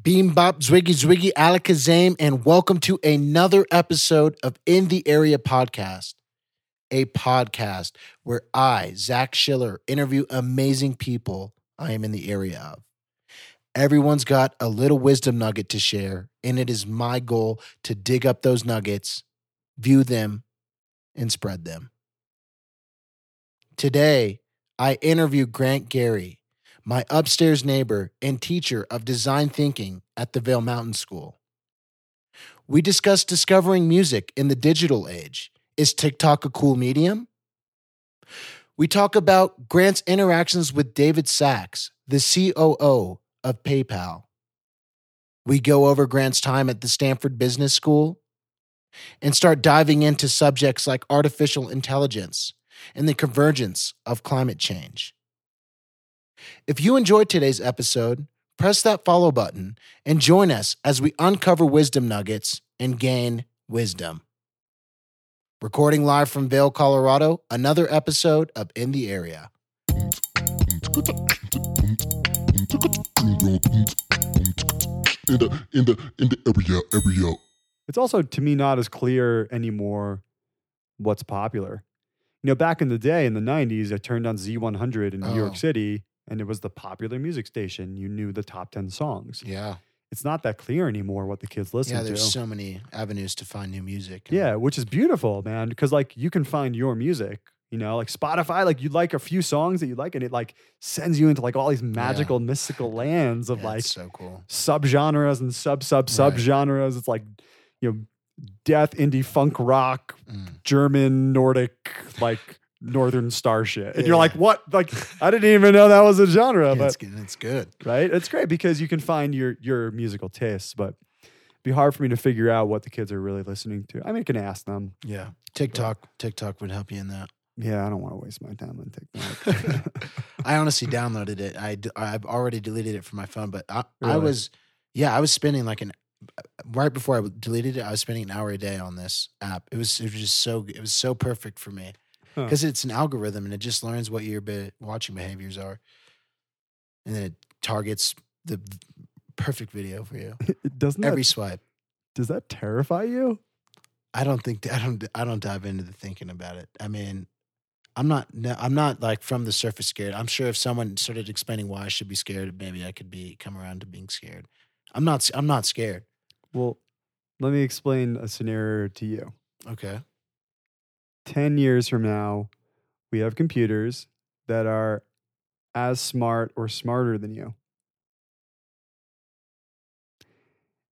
Beam Bop Zwiggy Zwiggy Alakazam, and welcome to another episode of In the Area Podcast, a podcast where I, Zach Schiller, interview amazing people I am in the area of. Everyone's got a little wisdom nugget to share, and it is my goal to dig up those nuggets, view them, and spread them. Today, I interview Grant Gary, my upstairs neighbor and teacher of design thinking at the Vail Mountain School. We discuss discovering music in the digital age. Is TikTok a cool medium? We talk about Grant's interactions with David Sacks, the COO of PayPal. We go over Grant's time at the Stanford Business School and start diving into subjects like artificial intelligence and the convergence of climate change. If you enjoyed today's episode, press that follow button and join us as we uncover wisdom nuggets and gain wisdom. Recording live from Vail, Colorado, another episode of In the Area. in the in the in the area area. It's also to me not as clear anymore what's popular. You know, back in the day in the 90s, I turned on Z100 in New Oh. York City and it was the popular music station. You knew the top 10 songs. Yeah. It's not that clear anymore what the kids listen Yeah, to. there's so many avenues to find new music. yeah, which is beautiful, man, because like you can find your music, you know, like Spotify, like you like a few songs that you like and it like sends you into like all these magical, mystical lands of Yeah, like so cool. subgenres and sub sub sub genres. It's like, you know, death, indie, funk, rock, Mm. German, Nordic, like Northern Star shit. And Yeah. you're like, what? Like, I didn't even know that was a genre, Yeah, but it's good. It's good. right? It's great because you can find your your musical tastes, but it'd be hard for me to figure out what the kids are really listening to. I mean, I can ask them. Yeah. TikTok, TikTok would help you in that. Yeah, I don't want to waste my time on TikTok. I honestly downloaded it. I d- I've already deleted it from my phone, but I, I was, yeah, I was spending like an right before I deleted it. I was spending an hour a day on this app. It was it was just so it was so perfect for me Huh. because it's an algorithm and it just learns what your be- watching behaviors are, and then it targets the perfect video for you Doesn't every that, swipe. does that terrify you? I don't think I don't I don't dive into the thinking about it. I mean, I'm not no, I'm not like from the surface scared. I'm sure if someone started explaining why I should be scared, maybe I could be come around to being scared. I'm not I'm not scared. Well, let me explain a scenario to you. Okay. 10 years from now, we have computers that are as smart or smarter than you.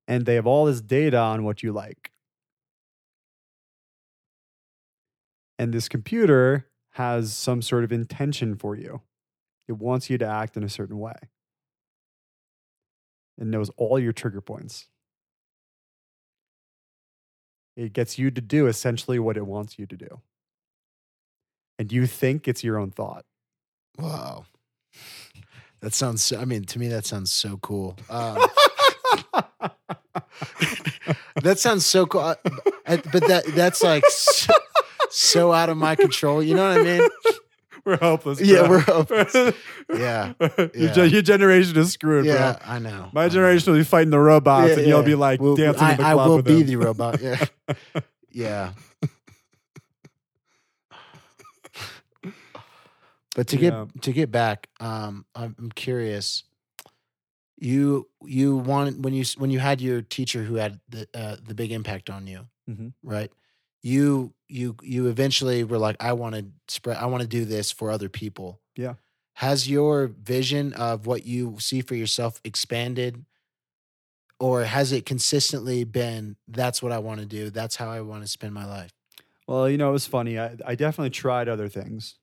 And they have all this data on what you like. And this computer has some sort of intention for you. It wants you to act in a certain way. It knows all your trigger points. It gets you to do essentially what it wants you to do. And you think it's your own thought. Wow. That sounds. So, I mean, to me, that sounds so cool. Um, that sounds so cool. Uh, I- but that that's like so, so out of my control. You know what I mean? We're hopeless. Yeah, we're hopeless. Yeah, your, yeah. ge- your generation is screwed, Yeah, bro. I know. My I know. generation will be fighting the robots, Yeah, and you'll be like We'll- dancing I, in the I will be them. the robot. Yeah, yeah. But to Yeah. get to get back, um, I'm, curious. You you wanted when you when you had your teacher who had the uh, the big impact on you, Mhm. right? You you you eventually were like, I want to spread. I want to do this for other people. Yeah. Has your vision of what you see for yourself expanded, or has it consistently been that's what I want to do? That's how I want to spend my life. Well, you know, it was funny. I, I definitely tried other things.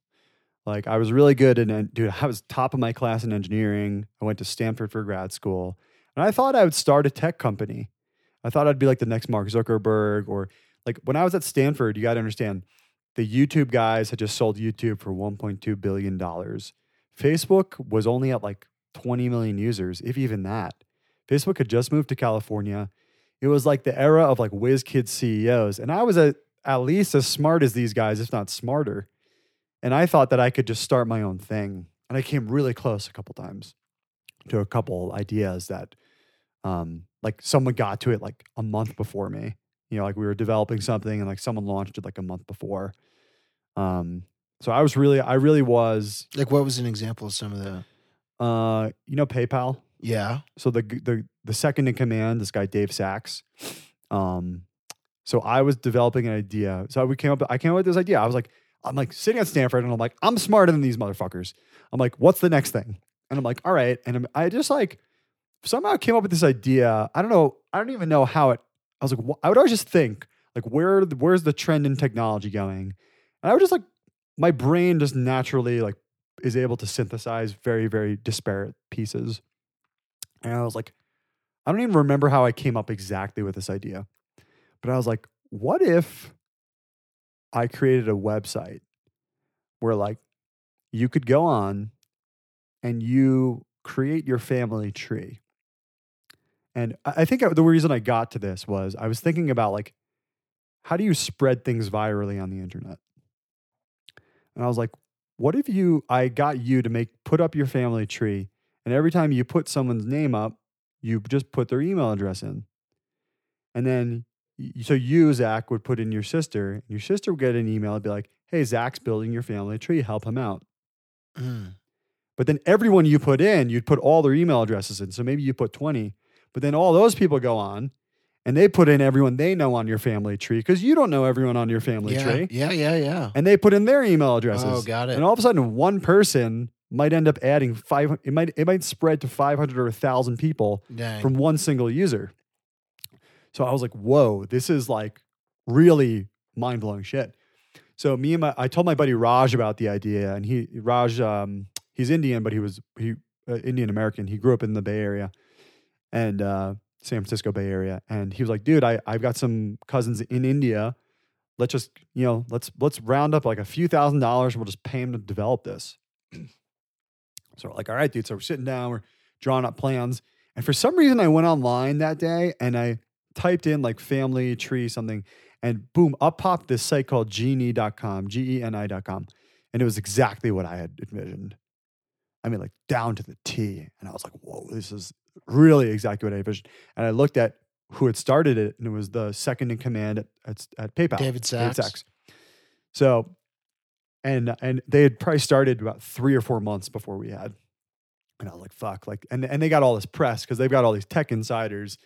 Like I was really good in, dude, I was top of my class in engineering. I went to Stanford for grad school. And I thought I would start a tech company. I thought I'd be like the next Mark Zuckerberg or like when I was at Stanford, you got to understand the YouTube guys had just sold YouTube for $1.2 billion. Facebook was only at like 20 million users, if even that. Facebook had just moved to California. It was like the era of like whiz kid CEOs. And I was a, at least as smart as these guys, if not smarter. And I thought that I could just start my own thing. And I came really close a couple times to a couple ideas that Um, like someone got to it like a month before me. You know, like we were developing something and like someone launched it like a month before. Um, so I was really, I really was, Like, what was an example of some of the? uh, you know, PayPal. Yeah. So the the the second in command, this guy Dave Sacks. Um, so I was developing an idea. So we came up. I came up with this idea. I was like, I'm like sitting at Stanford, and I'm like, I'm smarter than these motherfuckers. I'm like, what's the next thing? And I'm like, all right. And I'm, I just like somehow came up with this idea. I don't know. I don't even know how it. I was like, wh- I would always just think like, where where's the trend in technology going? And I would just like, my brain just naturally like is able to synthesize very very disparate pieces. And I was like, I don't even remember how I came up exactly with this idea. But I was like, what if I created a website where like you could go on and you create your family tree. And I think the reason I got to this was I was thinking about like, how do you spread things virally on the internet? And I was like, what if you, I got you to make, put up your family tree, and every time you put someone's name up, you just put their email address in. And then, so you, Zach, would put in your sister, and your sister would get an email and be like, hey, Zach's building your family tree, help him out. Mm. But then everyone you put in, you'd put all their email addresses in. So maybe you put 20, but then all those people go on and they put in everyone they know on your family tree because you don't know everyone on your family Yeah. tree. Yeah. Yeah. Yeah. And they put in their email addresses. Oh, got it. And all of a sudden, one person might end up adding five. It might it might spread to five hundred or thousand people Dang. from one single user. So I was like, "Whoa, this is like really mind blowing shit." So me and my, I told my buddy Raj about the idea, and he Raj, um, he's Indian, but he was he uh, Indian American. He grew up in the Bay Area, and uh, San Francisco Bay Area, and he was like, "Dude, I I've got some cousins in India. Let's just you know let's let's round up like a few thousand dollars, and we'll just pay him to develop this." so like, "All right, dude." So we're sitting down, we're drawing up plans, and for some reason, I went online that day and I typed in like family tree something, and boom, up popped this site called geni.com, G E N I.com. And it was exactly what I had envisioned. I mean, like down to the T. And I was like, whoa, this is really exactly what I envisioned. And I looked at who had started it, and it was the second in command at, at, at PayPal. David Sacks. So, and and they had probably started about three or four months before we had. And I was like, fuck, like, and, and they got all this press because they've got all these tech insiders.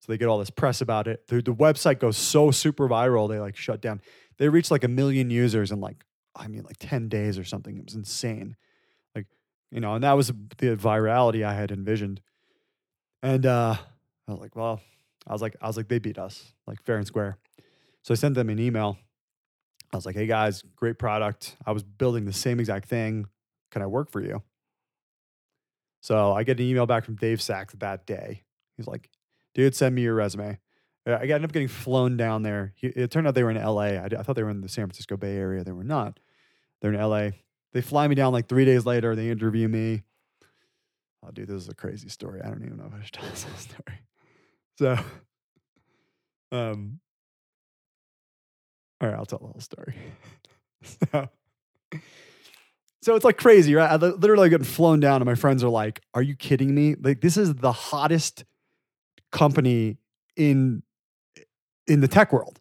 So they get all this press about it. The, the website goes so super viral, they like shut down. They reached like a million users in like, I mean, like 10 days or something. It was insane. Like, you know, and that was the virality I had envisioned. And uh, I was like, well, I was like, I was like, they beat us, like fair and square. So I sent them an email. I was like, hey guys, great product. I was building the same exact thing. Can I work for you? So I get an email back from Dave Sacks that day. He's like, dude, send me your resume. Uh, I ended up getting flown down there. It turned out they were in LA. I, thought they were in the San Francisco Bay Area. They were not. They're in LA. They fly me down like three days later. They interview me. Oh, dude, this is a crazy story. I don't even know if I should tell this story. So, um, all right, I'll tell the whole story. so, so it's like crazy, right? I li- literally getting flown down, and my friends are like, "Are you kidding me? Like, this is the hottest company in in the tech world.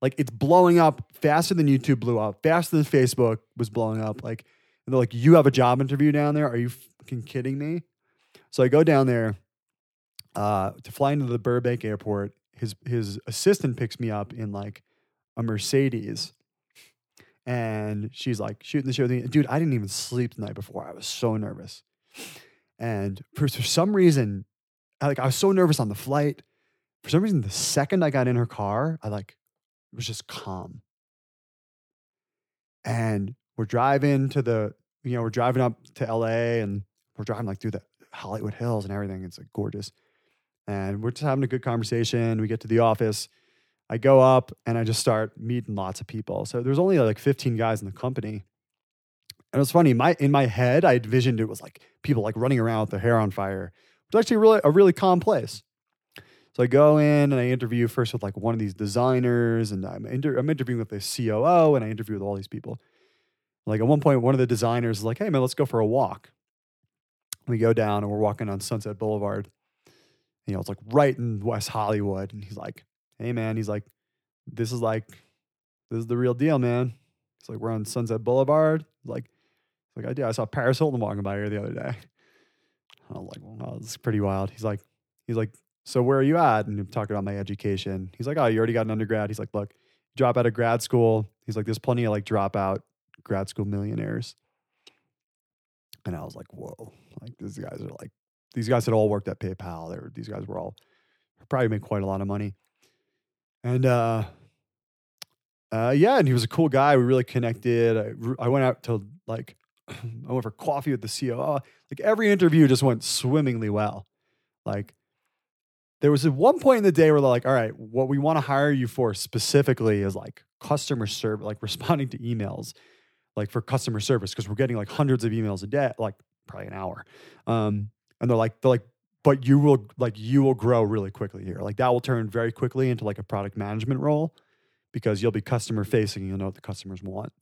Like, it's blowing up faster than YouTube blew up, faster than Facebook was blowing up. Like, they're like, "You have a job interview down there? Are you fucking kidding me?" So I go down there uh, to fly into the Burbank airport. His his assistant picks me up in like a Mercedes. And she's like shooting the show. with me. Dude, I didn't even sleep the night before. I was so nervous. And for, for some reason, I, like I was so nervous on the flight. For some reason, the second I got in her car, I like was just calm. And we're driving to the, you know, we're driving up to LA and we're driving like through the Hollywood Hills and everything. It's like gorgeous. And we're just having a good conversation. We get to the office. I go up and I just start meeting lots of people. So there's only like 15 guys in the company. And it was funny. My in my head, I envisioned it was like people like running around with their hair on fire. It's actually really a really calm place. So I go in and I interview first with like one of these designers, and I'm, inter- I'm interviewing with the COO, and I interview with all these people. Like at one point, one of the designers is like, "Hey man, let's go for a walk." We go down and we're walking on Sunset Boulevard, you know, it's like right in West Hollywood. And he's like, hey, man, he's like, this is like, this is the real deal, man. It's like, we're on Sunset Boulevard. Like, like, I do. I saw Paris Hilton walking by here the other day. I was like, well, this is pretty wild. He's like, he's like, so where are you at? And I'm talking about my education. He's like, oh, you already got an undergrad. He's like, look, drop out of grad school. He's like, there's plenty of like dropout grad school millionaires. And I was like, whoa, like these guys are like, these guys had all worked at PayPal. They were, these guys were all probably made quite a lot of money. And uh, uh, yeah, and he was a cool guy. We really connected. I, I went out to like, I went for coffee with the COO. Like every interview just went swimmingly well. Like there was at one point in the day where they're like, all right, what we want to hire you for specifically is like customer service, like responding to emails, like for customer service, because we're getting like hundreds of emails a day, like probably an hour. Um, and they're like, they're like, but you will like you will grow really quickly here. Like that will turn very quickly into like a product management role because you'll be customer facing and you'll know what the customers want.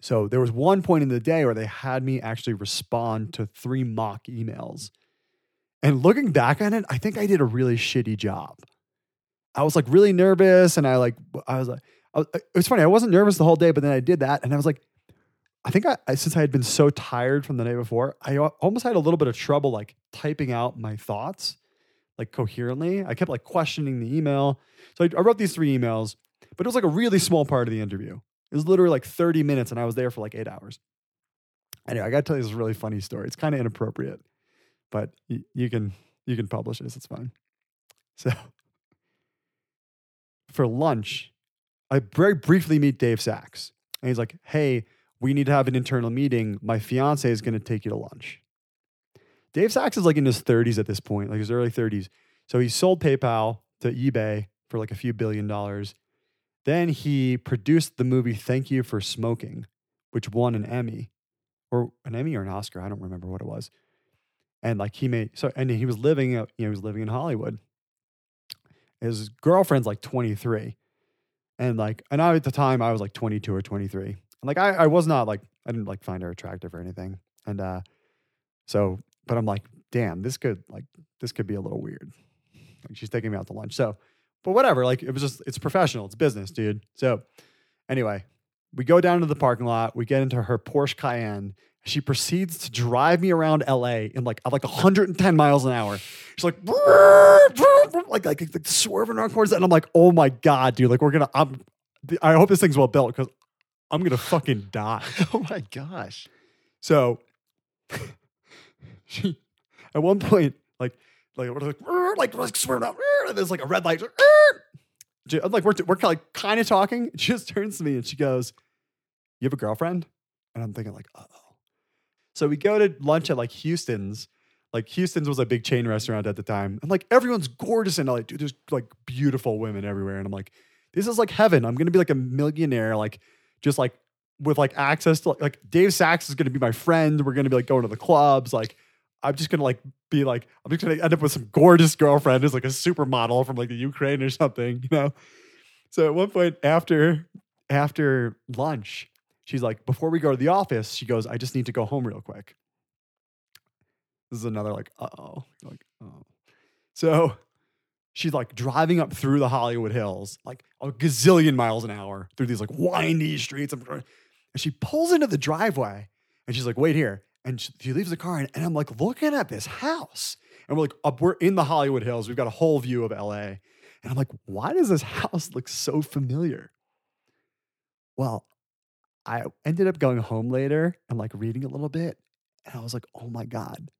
So there was one point in the day where they had me actually respond to three mock emails. And looking back on it, I think I did a really shitty job. I was like really nervous and I like I was like it was funny. I wasn't nervous the whole day, but then I did that and I was like I think I, I, since I had been so tired from the night before, I almost had a little bit of trouble like typing out my thoughts like coherently. I kept like questioning the email. So I, I wrote these three emails, but it was like a really small part of the interview. It was literally like 30 minutes and I was there for like eight hours. Anyway, I got to tell you this really funny story. It's kind of inappropriate, but y- you can you can publish this. It's fine. So for lunch, I very briefly meet Dave Sacks, and he's like, "Hey, we need to have an internal meeting. My fiance is going to take you to lunch. Dave Sacks is like in his 30s at this point, like his early 30s. So he sold PayPal to eBay for like a few billion dollars. Then he produced the movie Thank You for Smoking, which won an Emmy or an Emmy or an Oscar. I don't remember what it was. And like he made so, and he was living, you know, he was living in Hollywood. His girlfriend's like 23. And like, and I, at the time, I was like 22 or 23 And like I, I was not like I didn't like find her attractive or anything. And uh so but I'm like, damn, this could like this could be a little weird. Like she's taking me out to lunch. So, but whatever, like it was just it's professional, it's business, dude. So anyway, we go down to the parking lot, we get into her Porsche Cayenne. She proceeds to drive me around LA in like like 110 miles an hour. She's like, like, like, like swerving around corners, and I'm like, oh my god, dude! Like we're gonna. I'm, I hope this thing's well built because I'm gonna fucking die. Oh my gosh. So she at one point, like, like we're like, like, like swerving out, and there's like a red light. I'm uh, like we're we're like kind of talking. She just turns to me and she goes, "You have a girlfriend?" And I'm thinking like, "Oh." So we go to lunch at like Houston's. Like Houston's was a big chain restaurant at the time, and like everyone's gorgeous and like, dude, there's like beautiful women everywhere, and I'm like, this is like heaven. I'm gonna be like a millionaire, like just like with like access to like Dave Sacks is to be my friend. We're to be like going to the clubs. Like I'm just to like be like I'm just to end up with some gorgeous girlfriend who's like a supermodel from like the Ukraine or something, you know. So at one point after after lunch, she's like, before we go to the office, she goes, I just need to go home real quick. This is another like, uh oh, like oh. So she's like driving up through the Hollywood Hills, like a gazillion miles an hour through these like windy streets. And she pulls into the driveway and she's like, wait here. And she leaves the car and, and I'm like looking at this house. And we're like, up, we're in the Hollywood Hills. We've got a whole view of LA. And I'm like, why does this house look so familiar? Well, I ended up going home later and like reading a little bit. And I was like, oh my God,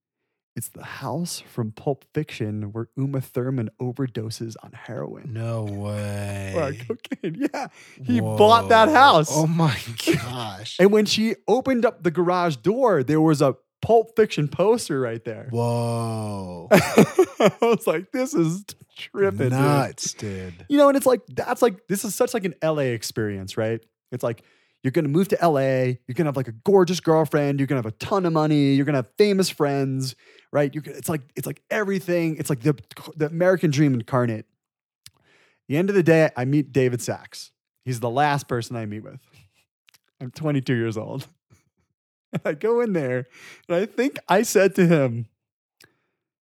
it's the house from Pulp Fiction where Uma Thurman overdoses on heroin. No way. Or cocaine. Yeah. He Whoa. bought that house. Oh my gosh. and when she opened up the garage door, there was a Pulp Fiction poster right there. Whoa. I was like, this is tripping. Nuts, dude. dude. You know, and it's like, that's like, this is such like an LA experience, right? It's like, you're going to move to LA. You're going to have like a gorgeous girlfriend. You're going to have a ton of money. You're going to have famous friends, right? You're, it's like it's like everything. It's like the the American dream incarnate. The end of the day, I meet David Sacks. He's the last person I meet with. I'm 22 years old. I go in there and I think I said to him,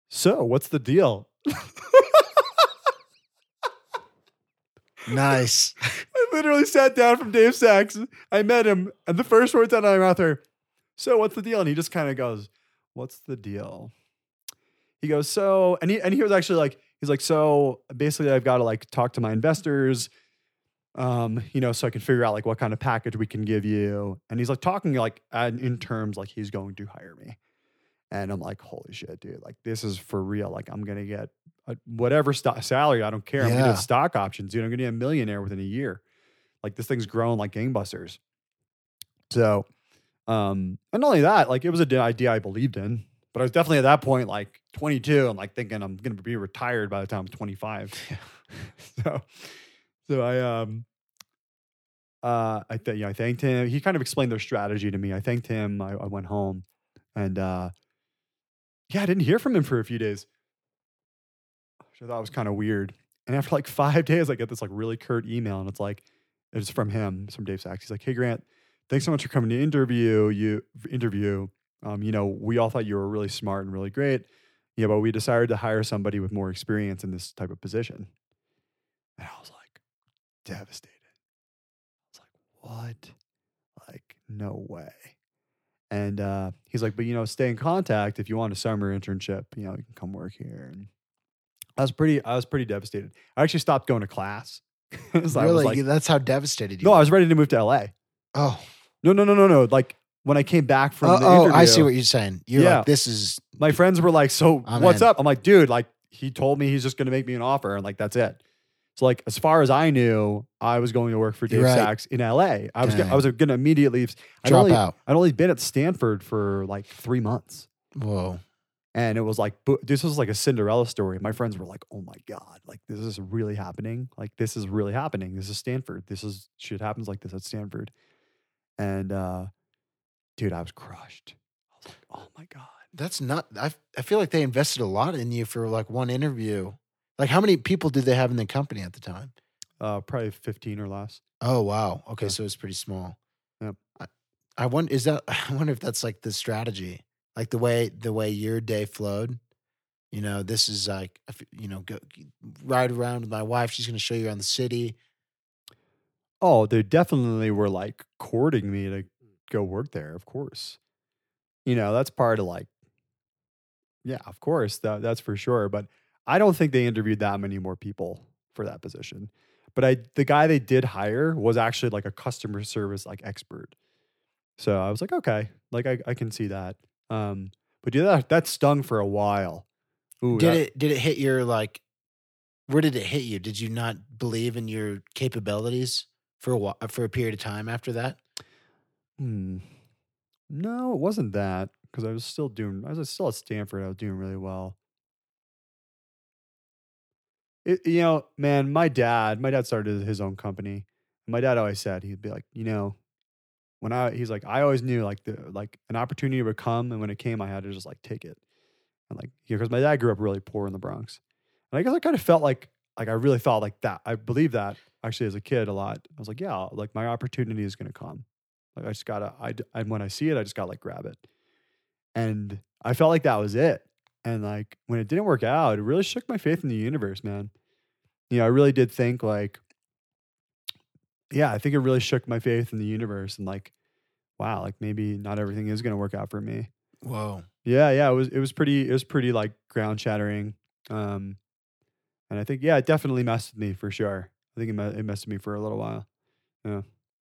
So, what's the deal? Nice. I literally sat down from Dave Sacks. I met him, and the first words out of my mouth are, "So what's the deal?" And he just kind of goes, "What's the deal?" He goes, "So," and he and he was actually like, he's like, "So basically, I've got to like talk to my investors, um, you know, so I can figure out like what kind of package we can give you." And he's like talking like in terms like he's going to hire me, and I'm like, "Holy shit, dude! Like this is for real. Like I'm gonna get." A- Whatever stock salary, I don't care. I'm Yeah. get stock options, dude. I'm gonna be a millionaire within a year. Like this thing's grown like gangbusters. So, um, and not only that, like it was a d- idea I believed in, but I was definitely at that point like 22. I'm like thinking I'm gonna be retired by the time I'm 25. so, so I um, uh, I th- yeah, I thanked him. He kind of explained their strategy to me. I thanked him. I, I went home, and uh, yeah, I didn't hear from him for a few days. Which I thought was kind of weird. And after like five days, I get this like really curt email, and it's like it's from him, it's from Dave Sacks. He's like, "Hey Grant, thanks so much for coming to interview you interview. Um, you know, we all thought you were really smart and really great. Yeah, but we decided to hire somebody with more experience in this type of position." And I was like, devastated. I was like, "What? Like, no way." And uh, he's like, "But you know, stay in contact if you want a summer internship. You know, you can come work here." And I was pretty, I was pretty devastated. I actually stopped going to class. was really? like, That's how devastated you no, were. I was ready to move to LA. Oh. No, no, no, no, no. Like when I came back from Oh, the oh, interview, I see what you're saying. You're Yeah. like, this is my friends were like, "So I'm what's in. up?" I'm like, "Dude, like he told me he's just going to make me an offer, and like that's it." So like as far as I knew, I was going to work for Dave Right. Sacks in LA. I was gonna, I was going to immediately I'd drop only, out. I'd only been at Stanford for like three months. Whoa. And it was like, this was like a Cinderella story. My friends were like, oh my God, like this is really happening. Like this is really happening. This is Stanford. This is shit happens like this at Stanford. And uh, dude, I was crushed. I was like, oh my God. That's not. I I feel like they invested a lot in you for like one interview. Like, how many people did they have in the company at the time? Uh, probably 15 or less. Oh wow. Okay, Yeah. so it's pretty small. Yep. I, I wonder is that I wonder if that's like the strategy, like the way the way your day flowed. You know, this is like you know, go ride around with my wife. She's going to show you around the city. Oh, they definitely were like courting me to go work there, of course. You know, that's part of like, yeah, of course, that, that's for sure. But I don't think they interviewed that many more people for that position. But I, the guy they did hire was actually like a customer service like expert. So I was like, okay, like I, I can see that. Um, but yeah, that, that stung for a while. Ooh, did that- it did it hit your like? Where did it hit you? Did you not believe in your capabilities for a while, for a period of time after that? Hmm. No, it wasn't that because I was still doing. I was still at Stanford. I was doing really well. It, you know, man, my dad, my dad started his own company. My dad always said he'd be like, you know, when I, he's like, I always knew like the like an opportunity would come, and when it came, I had to just like take it, and like, because my dad grew up really poor in the Bronx, and I guess I kind of felt like like I really felt like that. I believe that actually as a kid a lot. I was like, yeah, like my opportunity is to come. Like I just gotta, I and when I see it, I just gotta like grab it. And I felt like that was it. And like when it didn't work out, it really shook my faith in the universe, man. You know, I really did think like, yeah, I think it really shook my faith in the universe and like, wow, like maybe not everything is gonna work out for me. Whoa. Yeah, yeah, it was it was pretty it was pretty like ground shattering. Um and I think yeah, it definitely messed with me for sure. I think it, it messed with me for a little while. Yeah.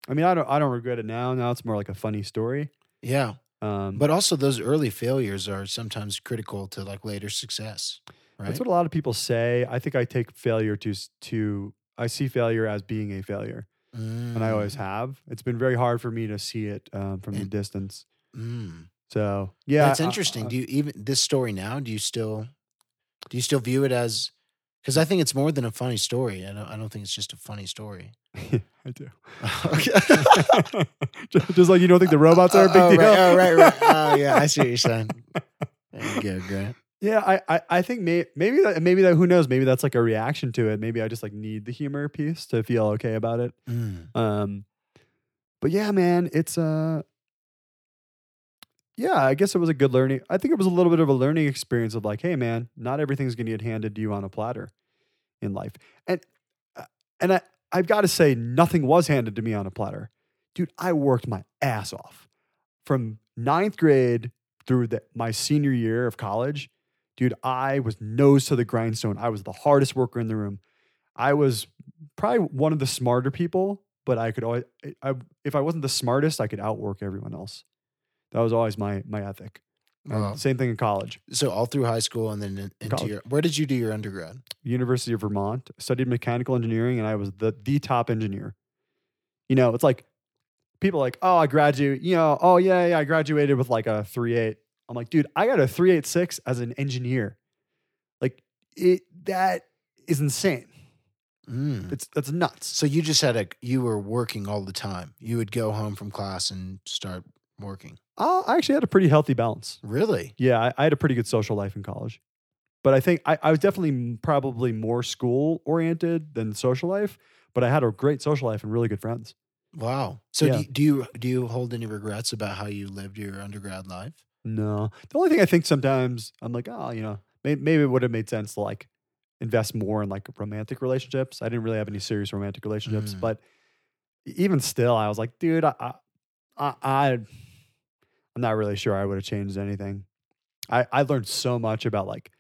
I mean, I don't I don't regret it now. Now it's more like a funny story. Yeah. Um But also those early failures are sometimes critical to like later success. Right. that's what a lot of people say. I think I take failure to to I see failure as being a failure, and I always Mm, have. It's been very hard for me to see it um, from the distance. mm. So yeah, That's interesting. I- do you even this story now? Do you still do you still view it as? Because I think it's more than a funny story. I don't. I don't think it's just a funny story. I do. okay. just, just like you don't think the robots are a big oh, deal. Right, oh, right, right. Oh, yeah. I see what you're saying. Very good, Grant. Yeah, I, I, I think may, maybe that maybe that who knows maybe that's like a reaction to it. Maybe I just like need the humor piece to feel okay about it. Mm. Um, but yeah, man, it's uh, yeah, I guess it was a good learning. I think it was a little bit of a learning experience of like, hey, man, not everything's going to get handed to you on a platter in life. And uh, and I I've got to say, nothing was handed to me on a platter, dude. I worked my ass off from ninth grade through the, my senior year of college. Dude, I was nose to the grindstone. I was the hardest worker in the room. I was probably one of the smarter people, but I could always, I, if I wasn't the smartest, I could outwork everyone else. That was always my my ethic. Wow. Same thing in college. So all through high school and then in, into College. your where did you do your undergrad? University of Vermont, studied mechanical engineering, and I was the the top engineer. You know, it's like people like, oh, I graduate, you know, oh yeah, yeah, I graduated with like a three eight. I'm like, dude, I got a three eight six as an engineer. Like it that is insane. Mm. It's that's nuts. So you just had a you were working all the time. You would go home from class and start working. Uh, I actually had a pretty healthy balance. Really? Yeah, I, I had a pretty good social life in college. But I think I, I was definitely probably more school oriented than social life. But I had a great social life and really good friends. Wow. So Yeah. do, you, do you do you hold any regrets about how you lived your undergrad life? No. The only thing I think sometimes I'm like, oh, you know, maybe, maybe it would have made sense to like invest more in like romantic relationships. I didn't really have any serious romantic relationships, Mm. but even still, I was like, dude, I, I, I, I I'm not really sure I would have changed anything. I, I learned so much about like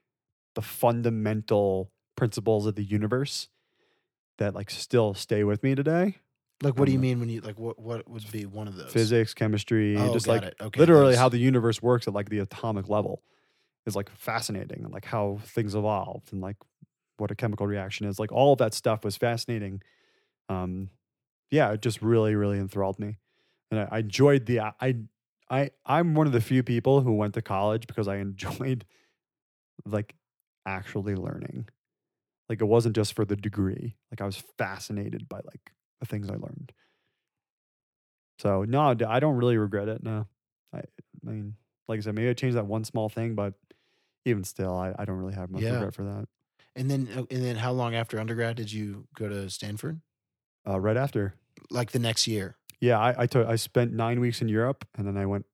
the fundamental principles of the universe that like still stay with me today. Like what do you Um, mean when you like what what would be one of those? Physics, chemistry, Oh, just got like it. Okay. literally those. how the universe works at like the atomic level is like fascinating and like how things evolved and like what a chemical reaction is like all of that stuff was fascinating um yeah it just really really enthralled me and i, I enjoyed the i i i'm one of the few people who went to college because i enjoyed like actually learning like it wasn't just for the degree like i was fascinated by like the things i learned so no I don't really regret it no i, I mean like i said maybe i changed that one small thing but even still i, I don't really have much Yeah. regret for that And then uh, and then how long after undergrad did you go to Stanford? uh, right after Like the next year. Yeah, I I took I spent nine weeks in Europe, and then I went.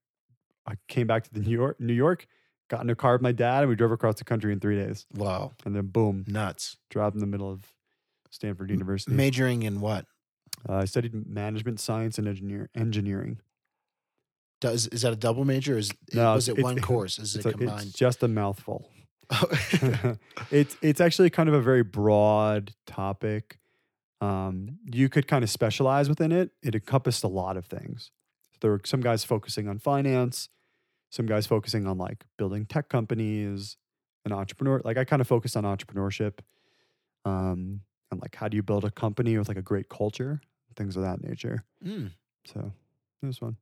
I came back to the New York, New York, got in a car with my dad, and we drove across the country in three days. Wow. And then boom, Nuts. dropped in the middle of Stanford University. Majoring in what? Uh, I studied management science and engineer engineering. Does is that a double major? Or is No, was it one course? Is it a- combined? it's just a mouthful. it's it's actually kind of a very broad topic. Um, you could kind of specialize within it. It encompassed a lot of things. There were some guys focusing on finance, some guys focusing on like building tech companies, an entrepreneur. Like I kind of focused on entrepreneurship, um, and like how do you build a company with like a great culture, things of that nature. Mm, So it was fun.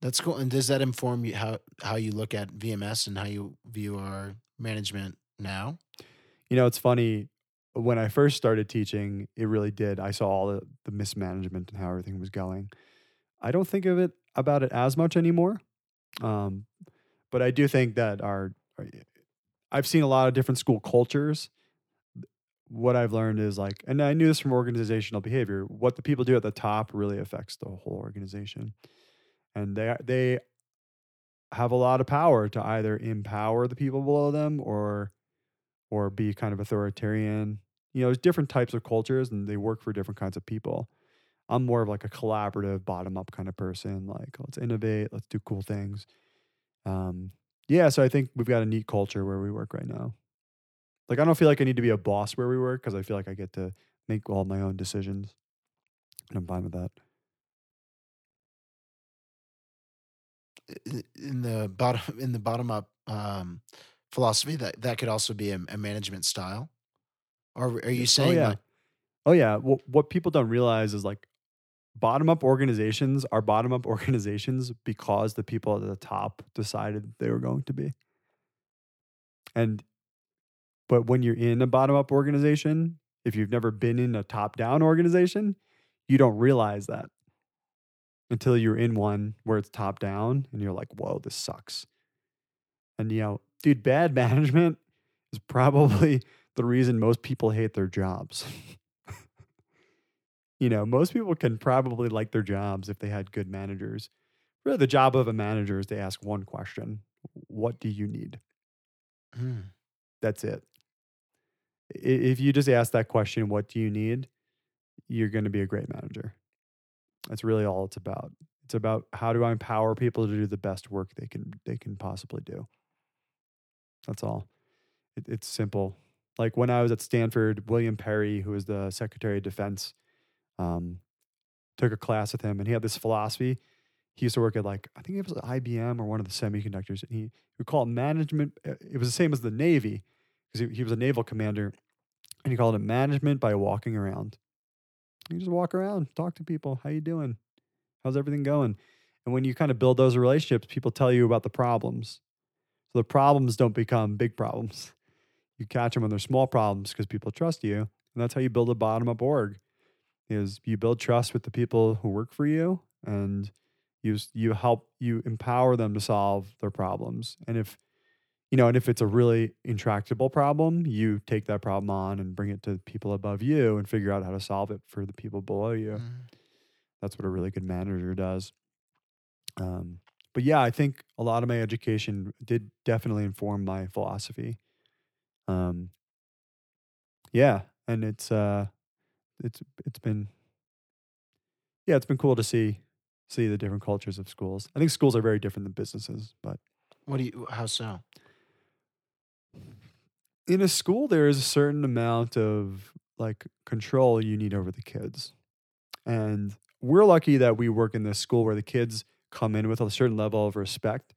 that's cool. And does that inform you how how you look at VMS and how you view our management now? You know, it's funny. When I first started teaching, it really did. I saw all the, the mismanagement and how everything was going. I don't think of it about it as much anymore. Um, but I do think that our, our- I've seen a lot of different school cultures. What I've learned is like, and I knew this from organizational behavior. What the people do at the top really affects the whole organization, and they they have a lot of power to either empower the people below them or or be kind of authoritarian. You know, there's different types of cultures and they work for different kinds of people. I'm more of like a collaborative, bottom up kind of person. Like, let's innovate, let's do cool things. Um, yeah, so I think we've got a neat culture where we work right now. Like, I don't feel like I need to be a boss where we work because I feel like I get to make all my own decisions. And I'm fine with that. In the bottom in the bottom up um, philosophy, that that could also be a, a management style. Or are you saying oh, yeah. like Oh yeah. What what people don't realize is like bottom up organizations are bottom up organizations because the people at the top decided they were going to be. And but when you're in a bottom up organization, if you've never been in a top down organization, you don't realize that until you're in one where it's top down and you're like, whoa, this sucks. And you know, dude, bad management is probably the reason most people hate their jobs. you know, most people can probably like their jobs if they had good managers. really the job of a manager is to ask one question What do you need? Mm. That's it. If you just ask that question, What do you need? You're going to be a great manager. That's really all it's about. It's about how do I empower people to do the best work they can they can possibly do. That's all. It, it's simple. Like when I was at Stanford, William Perry, who was the Secretary of Defense, um, took a class with him, and he had this philosophy. He used to work at like I think it was IBM or one of the semiconductors, and he would call it management. uh, It was the same as the Navy because he, he was a naval commander, and he called it management by walking around. You just walk around, talk to people. How you doing? How's everything going? And when you kind of build those relationships, people tell you about the problems. So the problems don't become big problems. You catch them when they're small problems because people trust you, and that's how you build a bottom up org. Is you build trust with the people who work for you, and you you help you empower them to solve their problems. And if you know, and if it's a really intractable problem, you take that problem on and bring it to people above you and figure out how to solve it for the people below you. Mm. That's what a really good manager does. Um, but yeah, I think a lot of my education did definitely inform my philosophy. Um, yeah, and it's uh, it's it's been yeah, it's been cool to see see the different cultures of schools. I think schools are very different than businesses, but What do you? How so? In a school there is a certain amount of like control you need over the kids. And we're lucky that we work in this school where the kids come in with a certain level of respect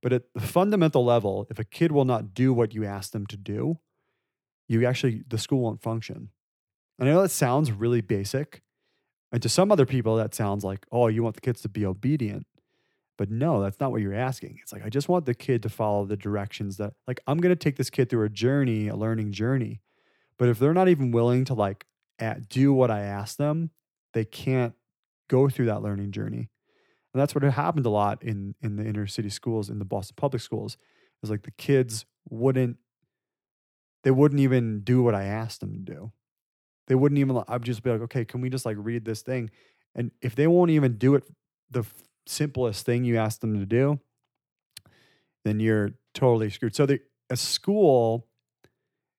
but at the fundamental level if a kid will not do what you ask them to do you actually the school won't function. And i know that sounds really basic and to some other people that sounds like oh you want the kids to be obedient but no, that's not what you're asking. It's like, I just want the kid to follow the directions that, like, I'm going to take this kid through a journey, a learning journey. But if they're not even willing to, like, at, do what I ask them, they can't go through that learning journey. And that's what happened a lot in, in the inner city schools, in the Boston public schools. Is like the kids wouldn't, they wouldn't even do what I asked them to do. They wouldn't even, I'd just be like, okay, can we just like read this thing? And if they won't even do it the simplest thing you ask them to do, then you're totally screwed. So the a school,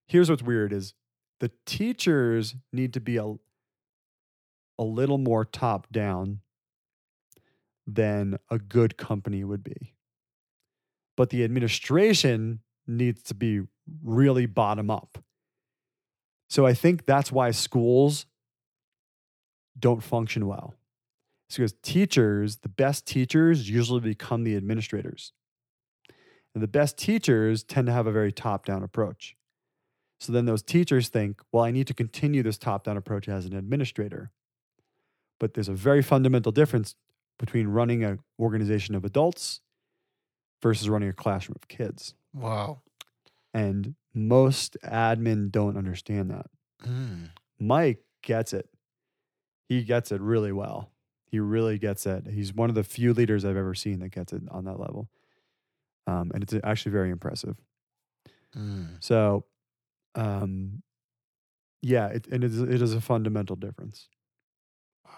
here's what's weird is the teachers need to be a, a little more top down than a good company would be. But the administration needs to be really bottom up. So I think that's why schools don't function well. Because teachers, the best teachers usually become the administrators. And the best teachers tend to have a very top down approach. So then those teachers think, well, I need to continue this top down approach as an administrator. But there's a very fundamental difference between running an organization of adults versus running a classroom of kids. Wow. And most admin don't understand that. Mm. Mike gets it. He gets it really well. He really gets it. He's one of the few leaders I've ever seen that gets it on that level. Um, and it's actually very impressive. Mm. So, um, yeah, it, and it is, it is a fundamental difference. Wow.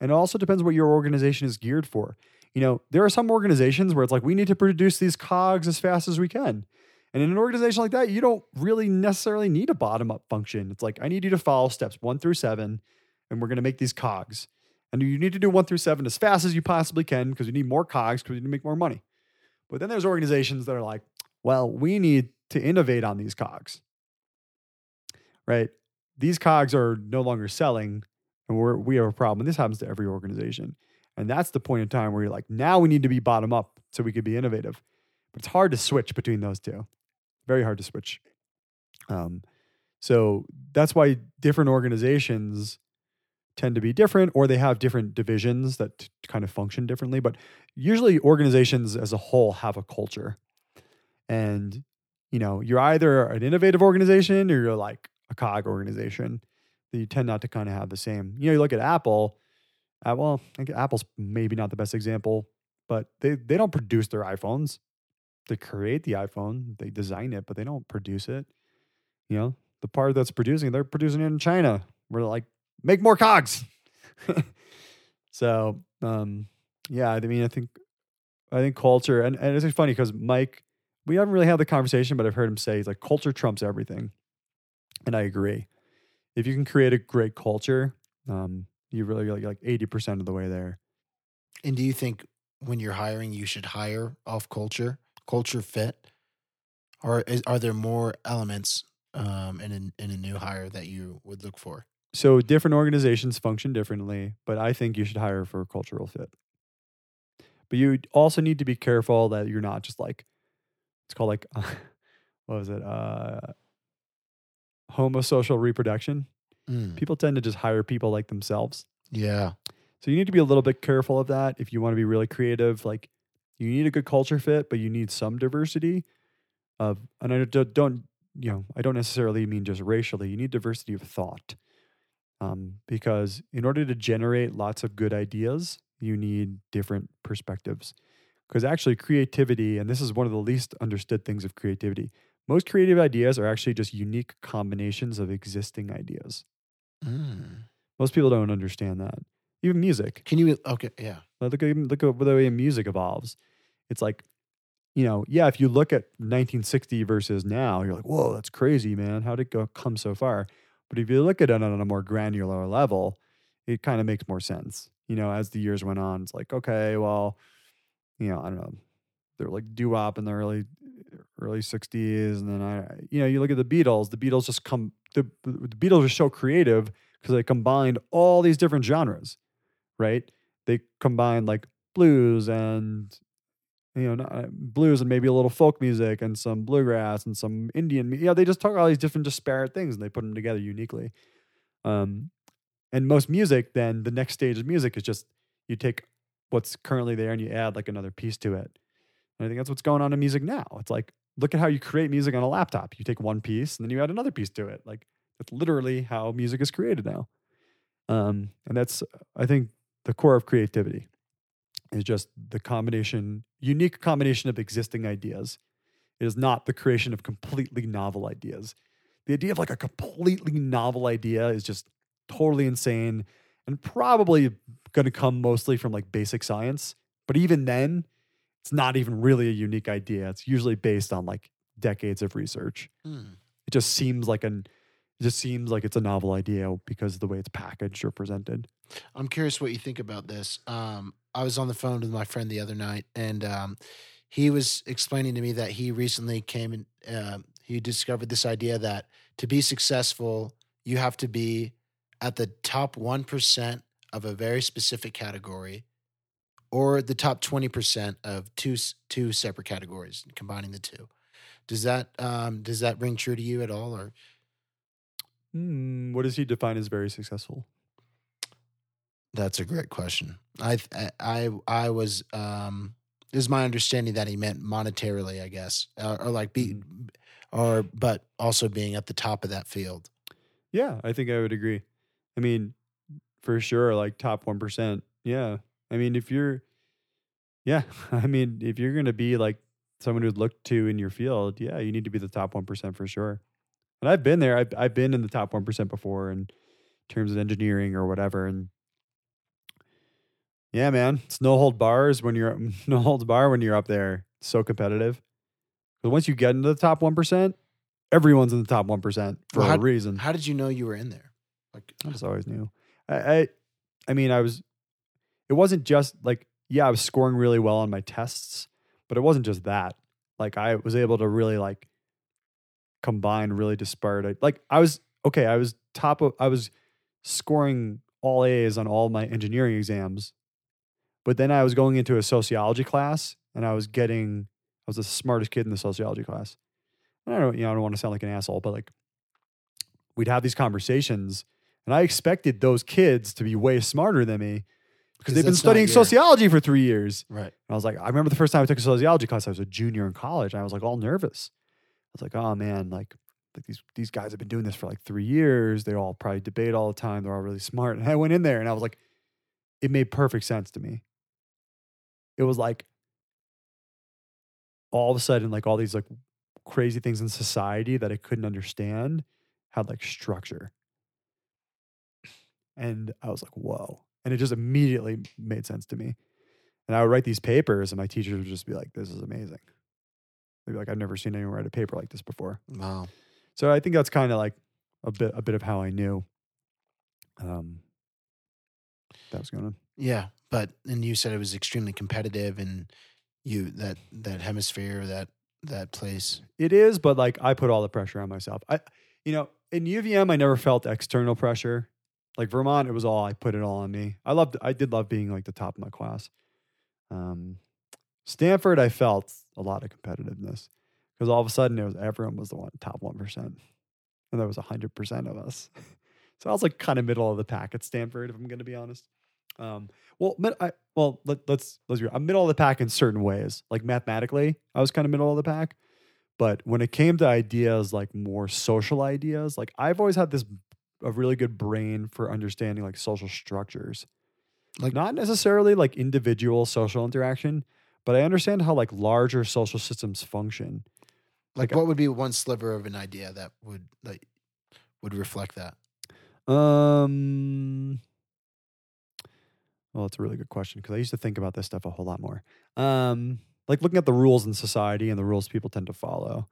And it also depends what your organization is geared for. You know, there are some organizations where it's like, we need to produce these cogs as fast as we can. And in an organization like that, you don't really necessarily need a bottom up function. It's like, I need you to follow steps one through seven, and we're going to make these cogs. And you need to do one through seven as fast as you possibly can because you need more cogs because you need to make more money. But then there's organizations that are like, well, we need to innovate on these cogs, right? These cogs are no longer selling, and we're, we have a problem. And this happens to every organization. And that's the point in time where you're like, now we need to be bottom up so we could be innovative. But it's hard to switch between those two. Very hard to switch. Um, so that's why different organizations tend to be different, or they have different divisions that t- kind of function differently. But usually, organizations as a whole have a culture. And, you know, you're either an innovative organization or you're like a cog organization. You tend not to kind of have the same. You know, you look at Apple, uh, well, I think Apple's maybe not the best example, but they, they don't produce their iPhones. They create the iPhone, they design it, but they don't produce it. You know, the part that's producing, they're producing it in China. We're like, make more cogs. so, um, yeah, I mean, I think, I think culture, and, and it's funny because Mike, we haven't really had the conversation, but I've heard him say he's like culture trumps everything, and I agree. If you can create a great culture, um, you really like like eighty percent of the way there. And do you think when you're hiring, you should hire off culture, culture fit, or is, are there more elements um, in a, in a new hire that you would look for? So different organizations function differently, but I think you should hire for a cultural fit. But you also need to be careful that you're not just like it's called like what was it? Uh homosocial reproduction. Mm, People tend to just hire people like themselves. yeah. So you need to be a little bit careful of that if you want to be really creative. Like you need a good culture fit, but you need some diversity of and I don't, don't you know, I don't necessarily mean just racially. You need diversity of thought. Um, because in order to generate lots of good ideas, you need different perspectives. Because actually, creativity, and this is one of the least understood things of creativity, most creative ideas are actually just unique combinations of existing ideas. Mm. Most people don't understand that. Even music. Can you? Okay. Yeah. Look at look at the way music evolves. It's like, you know, yeah. If you look at 1960 versus now, you're like, whoa, that's crazy, man. How did it go come so far? But if you look at it on a more granular level, it kind of makes more sense. You know, as the years went on, it's like, okay, well, you know, I don't know, they're like doo wop in the early early 60s, and then I, you know, you look at the Beatles. The Beatles just come. The, the Beatles are so creative because they combined all these different genres, right? They combined like blues and you know uh, blues and maybe a little folk music and some bluegrass and some Indian. You know, they just took all these different disparate things and they put them together uniquely. Um, and most music, then the next stage of music is just you take what's currently there and you add like another piece to it. And I think that's what's going on in music now. It's like look at how you create music on a laptop. You take one piece and then you add another piece to it. Like that's literally how music is created now. Um, and that's I think the core of creativity is just the combination, unique combination of existing ideas. It is not the creation of completely novel ideas. The idea of like a completely novel idea is just totally insane and probably going to come mostly from like basic science. But even then, it's not even really a unique idea. It's usually based on like decades of research. Mm. It just seems like an it just seems like it's a novel idea because of the way it's packaged or presented. I'm curious what you think about this. Um, I was on the phone with my friend the other night, and um, he was explaining to me that he recently came and um he discovered this idea that to be successful, you have to be at the top one percent of a very specific category, or the top twenty percent of two two separate categories, combining the two. Does that um, does that ring true to you at all, or Hmm, what does he define as very successful? That's a great question. I I I was um is my understanding that he meant monetarily, I guess, or, or like be, or but also being at the top of that field. Yeah, I think I would agree. I mean, for sure, like top 1%. Yeah. I mean, if you're, yeah, I mean, if you're going to be like someone who'd look to in your field, yeah, you need to be the top 1% for sure. And I've been there. I've, I've been in the top 1% before in terms of engineering or whatever. And yeah, man, it's no hold bars when you're, no holds bar when you're up there. It's so competitive. But once you get into the top 1%, everyone's in the top 1% for Well, a reason. How did you know you were in there? Like, I just always knew. I, I, I mean, I was. It wasn't just like yeah, I was scoring really well on my tests, but it wasn't just that. Like I was able to really like combine really disparate. Like I was okay. I was top of. I was scoring all A's on all my engineering exams, but then I was going into a sociology class, and I was getting. I was the smartest kid in the sociology class. And I don't, you know, I don't want to sound like an asshole, but like we'd have these conversations and I expected those kids to be way smarter than me because they've been studying sociology for three years. right. And I was like, I remember the first time I took a sociology class, I was a junior in college. And I was like all nervous. I was like, oh man, like, like these these guys have been doing this for like three years. They all probably debate all the time. They're all really smart. And I went in there and I was like, it made perfect sense to me. It was like all of a sudden, like all these like crazy things in society that I couldn't understand had like structure. And I was like, whoa. And it just immediately made sense to me. And I would write these papers, and my teachers would just be like, "This is amazing." They'd be like, "I've never seen anyone write a paper like this before." Wow. So I think that's kind of like a bit a bit of how I knew um, that was going on. Yeah, but and you said it was extremely competitive, and you that that hemisphere that that place. It is, but like I put all the pressure on myself. I, you know, in UVM, I never felt external pressure. Like Vermont, it was all I put it all on me. I loved, I did love being like the top of my class. Um, Stanford, I felt a lot of competitiveness because all of a sudden it was everyone was the one top one percent, and there was hundred percent of us. So I was like kind of middle of the pack at Stanford, if I'm going to be honest. Um, well, I, well, let, let's let's be. real. I'm middle of the pack in certain ways. Like mathematically, I was kind of middle of the pack. But when it came to ideas like more social ideas, like I've always had this a really good brain for understanding like social structures. Like not necessarily like individual social interaction, but I understand how like larger social systems function. Like, Like, what would be one sliver of an idea that would that would reflect that? Um well, it's a really good question because I used to think about this stuff a whole lot more. Um, like looking at the rules in society and the rules people tend to follow.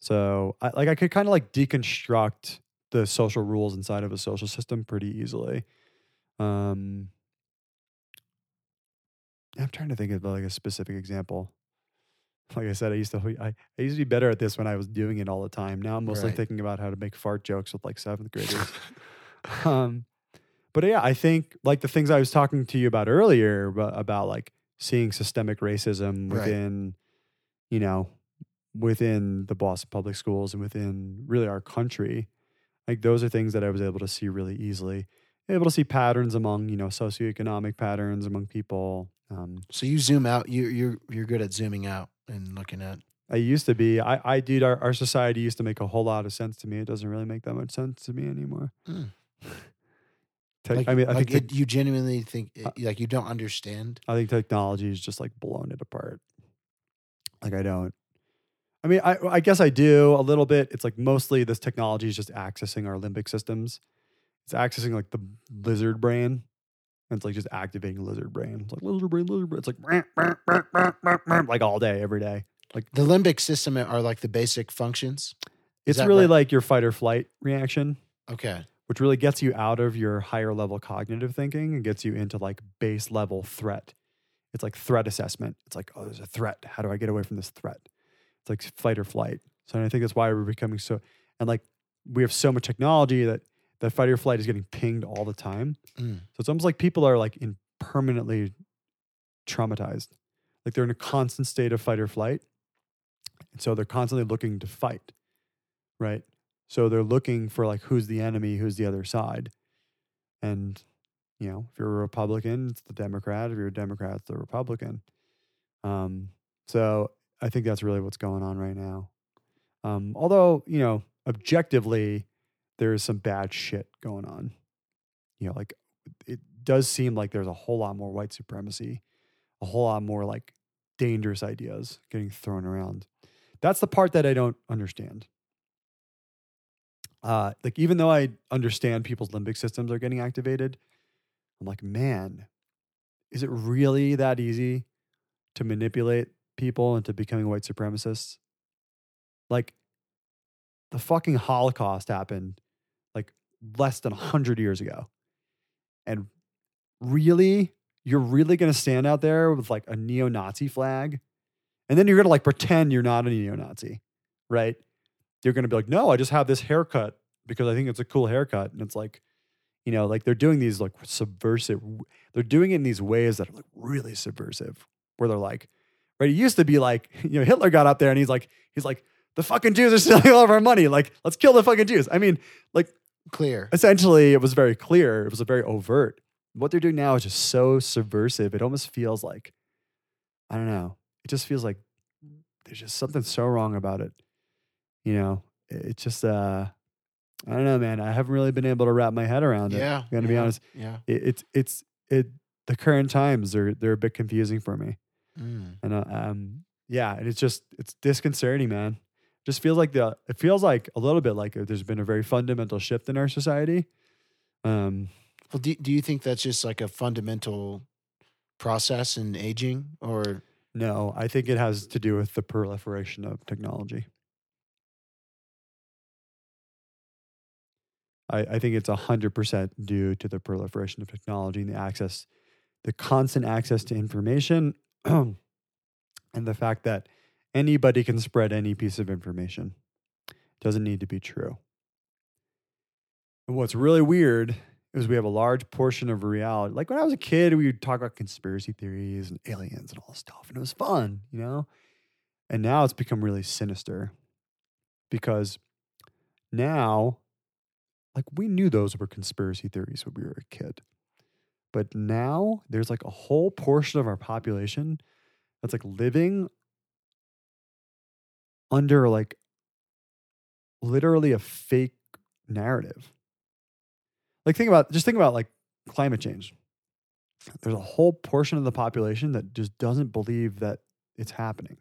So, I, like, I could kind of like deconstruct the social rules inside of a social system pretty easily. Um, I'm trying to think of like a specific example. Like I said, I used to I, I used to be better at this when I was doing it all the time. Now I'm mostly Right. thinking about how to make fart jokes with like seventh graders. um, but yeah, I think like the things I was talking to you about earlier about, about like seeing systemic racism Right. within, you know, within the Boston public schools and within really our country, like those are things that I was able to see really easily. Able to see patterns among you know socioeconomic patterns among people. Um, So you zoom out. You you're you're good at zooming out and looking at. I used to be. I, I did. Our, our society used to make a whole lot of sense to me. It doesn't really make that much sense to me anymore. Hmm. Tech- Like, I mean, I like think it, you genuinely think Uh, like you don't understand. I think technology is just like blown it apart. Like I don't. I mean, I I guess I do a little bit. It's like mostly this technology is just accessing our limbic systems. It's accessing like the lizard brain. And it's like just activating lizard brain. It's like lizard brain, lizard brain. It's like like all day, every day. Like the limbic system are like the basic functions. It's really right? like your fight or flight reaction. Okay. which really gets you out of your higher level cognitive thinking and gets you into like base level threat. It's like threat assessment. It's like, oh, there's a threat. How do I get away from this threat? It's like fight or flight. So I think that's why we're becoming so, and like we have so much technology that that fight or flight is getting pinged all the time. Mm. So it's almost like people are like in permanently traumatized. Like they're in a constant state of fight or flight. And so they're constantly looking to fight. Right. So they're looking for like who's the enemy, who's the other side. And, you know, if you're a Republican, it's the Democrat. If you're a Democrat, it's the Republican. Um, so I think that's really what's going on right now. Um, although, you know, objectively, there is some bad shit going on. You know, like it does seem like there's a whole lot more white supremacy, a whole lot more like dangerous ideas getting thrown around. That's the part that I don't understand. Uh, like even though I understand people's limbic systems are getting activated, I'm like, man, is it really that easy to manipulate people into becoming white supremacists? Like the fucking Holocaust happened less than 100 years ago. And really, you're really going to stand out there with like a neo Nazi flag? And then you're going to like pretend you're not a neo Nazi, right? You're going to be like, no, I just have this haircut because I think it's a cool haircut. And it's like, you know, like they're doing these like subversive, they're doing it in these ways that are like really subversive, where they're like, right? It used to be like, you know, Hitler got up there and he's like, he's like, the fucking Jews are stealing all of our money. Like, let's kill the fucking Jews. I mean, like, Clear. essentially it was very clear it was a very overt what they're doing now is just so subversive it almost feels like i don't know it just feels like there's just something so wrong about it you know it it just uh i don't know man i haven't really been able to wrap my head around it Yeah. i'm gonna be honest Yeah. it, it's it's it the current times are they're a bit confusing for me Mm. and uh, um yeah and it's just it's disconcerting man just feels like the it feels like a little bit like there's been a very fundamental shift in our society um Well, do, do you think that's just like a fundamental process in aging or No, I think it has to do with the proliferation of technology. I, I think it's 100% due to the proliferation of technology and the access, the constant access to information, and the fact that anybody can spread any piece of information. Doesn't need to be true. And what's really weird is we have a large portion of reality. Like when I was a kid, we would talk about conspiracy theories and aliens and all this stuff, and it was fun, you know? And now it's become really sinister because now, like, we knew those were conspiracy theories when we were a kid. But now there's like a whole portion of our population that's like living under like literally a fake narrative. Like think about just think about like climate change. There's a whole portion of the population that just doesn't believe that it's happening.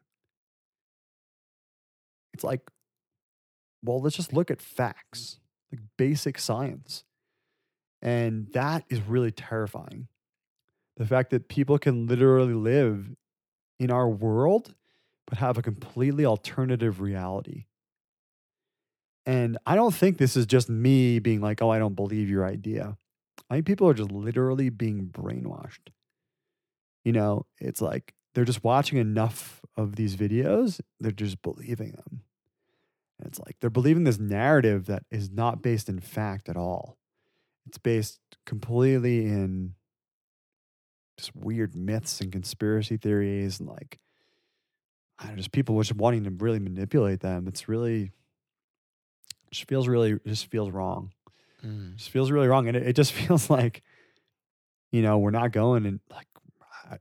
It's like, well, let's just look at facts, like basic science. And that is really terrifying. The fact that people can literally live in our world, but have a completely alternative reality. And I don't think this is just me being like, oh, I don't believe your idea. I think people are just literally being brainwashed. You know, it's like they're just watching enough of these videos, they're just believing them. And it's like they're believing this narrative that is not based in fact at all. It's based completely in just weird myths and conspiracy theories and like I don't know, just people just wanting to really manipulate them. It's really just feels really just feels wrong. Mm. Just feels really wrong. And it, it just feels like, you know, we're not going and like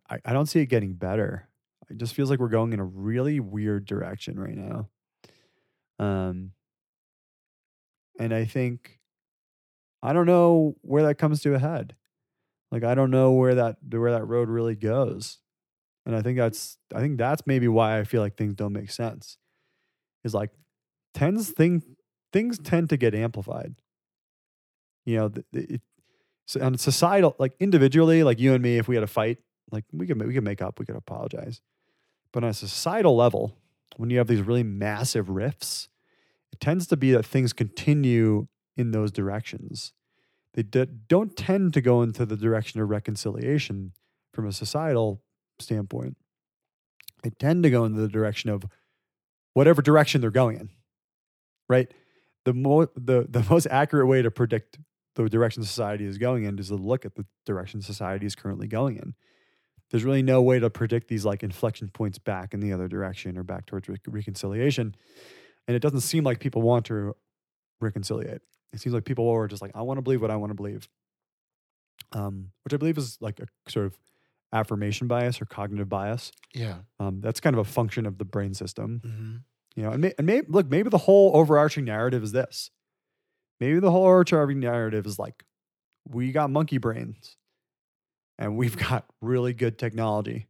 I, I don't see it getting better. It just feels like we're going in a really weird direction right now. Um and I think I don't know where that comes to a head. Like I don't know where that where that road really goes. And I think that's I think that's maybe why I feel like things don't make sense. Is like tends thing things tend to get amplified. You know, th- th- it, so on societal like individually, like you and me, if we had a fight, like we could we could make up, we could apologize. But on a societal level, when you have these really massive rifts, it tends to be that things continue in those directions. They d- don't tend to go into the direction of reconciliation from a societal standpoint. They tend to go in the direction of whatever direction they're going in. Right? The mo- the the most accurate way to predict the direction society is going in is to look at the direction society is currently going in. There's really no way to predict these like inflection points back in the other direction or back towards re- reconciliation. And it doesn't seem like people want to reconciliate. It seems like people are just like, I want to believe what I want to believe. Um, which I believe is like a sort of affirmation bias or cognitive bias. Yeah. Um, that's kind of a function of the brain system. hmm You know, and, may, and may, look, maybe the whole overarching narrative is this. Maybe the whole overarching narrative is like, we got monkey brains, and we've got really good technology.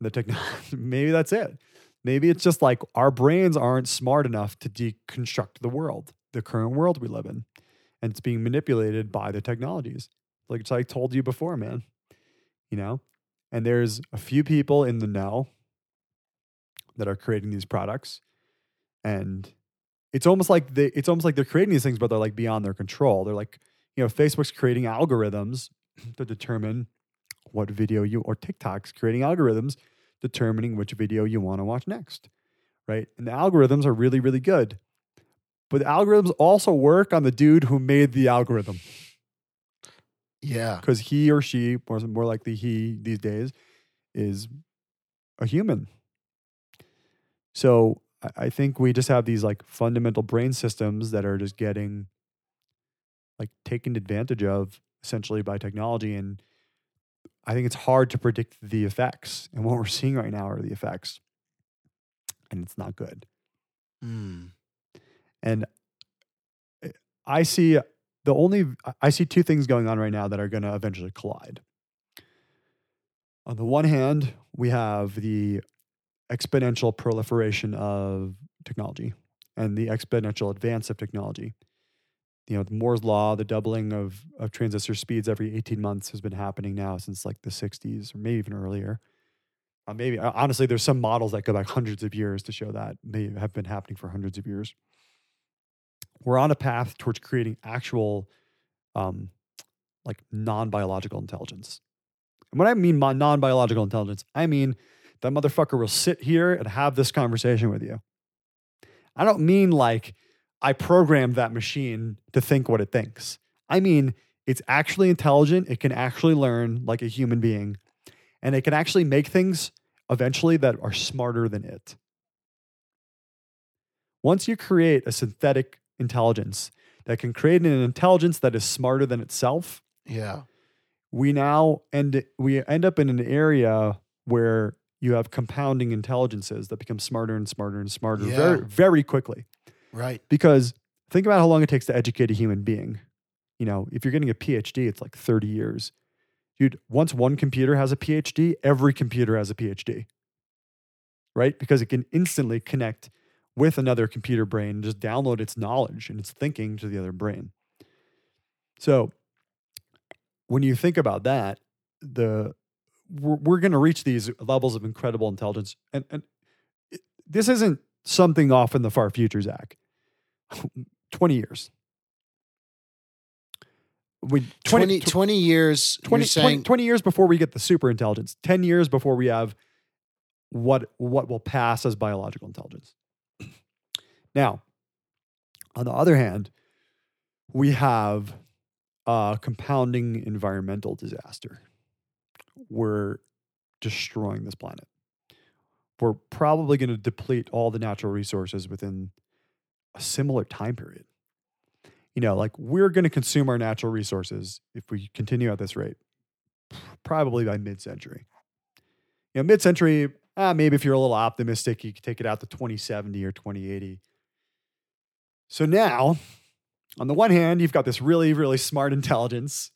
The technology, maybe that's it. Maybe it's just like our brains aren't smart enough to deconstruct the world, the current world we live in, and it's being manipulated by the technologies. Like it's I told you before, man. You know, and there's a few people in the know that are creating these products and it's almost like they it's almost like they're creating these things but they're like beyond their control. They're like you know facebook's creating algorithms to determine what video you or tiktok's creating algorithms determining which video you want to watch next right? And the algorithms are really really good. But the algorithms also work on the dude who made the algorithm Yeah. because he or she, more, more likely he these days, is a human. So I, think we just have these like fundamental brain systems that are just getting like taken advantage of essentially by technology. And I think it's hard to predict the effects. And what we're seeing right now are the effects. And it's not good. Mm. And eh, I see the only I see two things going on right now that are going to eventually collide. On the one hand, we have the exponential proliferation of technology and the exponential advance of technology. you know, Moore's law, the doubling of of transistor speeds every 18 months has been happening now since like the 60s or maybe even earlier. Uh, maybe uh, honestly, there's some models that go back hundreds of years to show that may have been happening for hundreds of years. We're on a path towards creating actual, um, like non-biological intelligence. And when I mean non-biological intelligence, I mean that motherfucker will sit here and have this conversation with you. I don't mean like I programmed that machine to think what it thinks. I mean, it's actually intelligent. It can actually learn like a human being, and it can actually make things eventually that are smarter than it. Once you create a synthetic intelligence that can create an intelligence that is smarter than itself, Yeah. we now end we end up in an area where you have compounding intelligences that become smarter and smarter and smarter Yeah. very very quickly Right. because think about how long it takes to educate a human being you know if you're getting a phd it's like 30 years dude once one computer has a phd every computer has a phd right because it can instantly connect with another computer brain and just download its knowledge and its thinking to the other brain. So when you think about that the we're, we're going to reach these levels of incredible intelligence and, and it, this isn't something off in the far future zach. 20 years. We 20, 20, 20 years. 20, you're saying 20, 20 years before we get the super intelligence. 10 years before we have what what will pass as biological intelligence now on the other hand we have a compounding environmental disaster we're destroying this planet we're probably going to deplete all the natural resources within a similar time period you know like we're going to consume our natural resources if we continue at this rate probably by mid-century. You know, mid-century, ah, maybe if you're a little optimistic, you could take it out to 2070 or 2080. So now, on the one hand, you've got this really, really smart intelligence.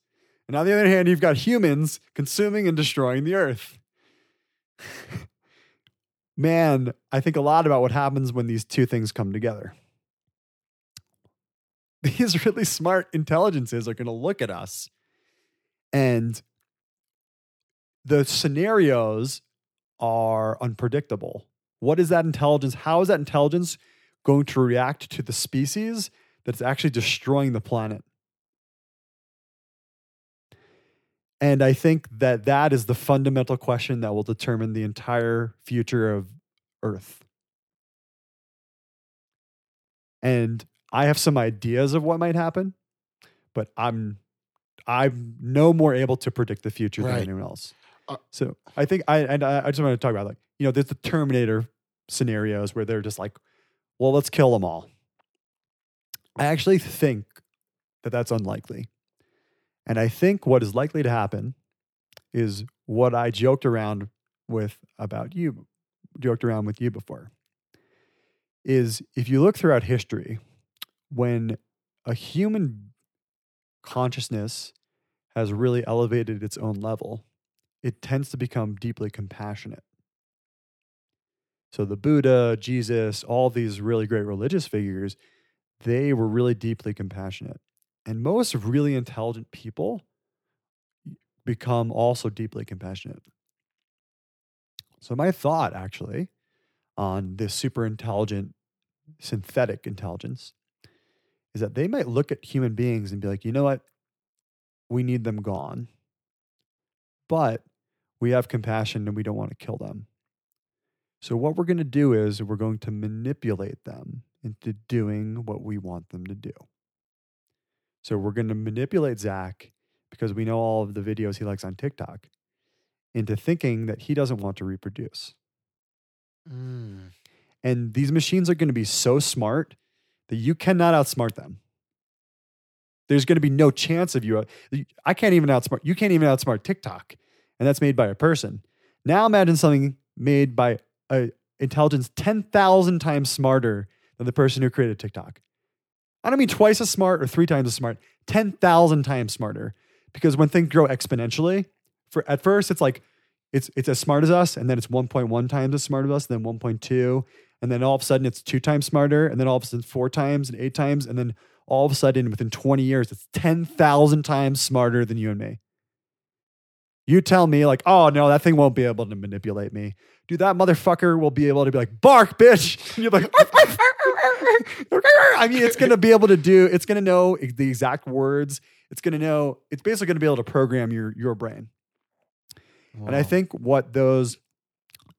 And on the other hand, you've got humans consuming and destroying the earth. Man, I think a lot about what happens when these two things come together. These really smart intelligences are going to look at us and the scenarios are unpredictable. What is that intelligence? How is that intelligence going to react to the species that's actually destroying the planet? And I think that that is the fundamental question that will determine the entire future of Earth. And I have some ideas of what might happen, but I'm I'm no more able to predict the future Right. than anyone else. Uh, so I think I and I, I just want to talk about like you know there's the Terminator scenarios where they're just like, well, let's kill them all. I actually think that that's unlikely, and I think what is likely to happen is what I joked around with about you, joked around with you before. Is if you look throughout history, when a human consciousness has really elevated its own level, it tends to become deeply compassionate. So the Buddha, Jesus, all these really great religious figures, they were really deeply compassionate. And most really intelligent people become also deeply compassionate. So my thought actually on this super intelligent synthetic intelligence is that they might look at human beings and be like, you know what? We need them gone. But we have compassion and we don't want to kill them. So, what we're going to do is we're going to manipulate them into doing what we want them to do. So, we're going to manipulate Zach because we know all of the videos he likes on TikTok into thinking that he doesn't want to reproduce. Mm. And these machines are going to be so smart that you cannot outsmart them. There's going to be no chance of you. I can't even outsmart. You can't even outsmart TikTok, and that's made by a person. Now imagine something made by a intelligence ten thousand times smarter than the person who created TikTok. I don't mean twice as smart or three times as smart. Ten thousand times smarter, because when things grow exponentially, for at first it's like it's it's as smart as us, and then it's 1.1 times as smart as us, then 1.2, and then all of a sudden it's two times smarter, and then all of a sudden four times and eight times, and then all of a sudden within 20 years it's 10,000 times smarter than you and me. You tell me, like, oh no, that thing won't be able to manipulate me. Dude, that motherfucker will be able to be like, bark, bitch. And you're like, I mean, it's gonna be able to do, it's gonna know the exact words. It's gonna know, it's basically gonna be able to program your your brain. And I think what those,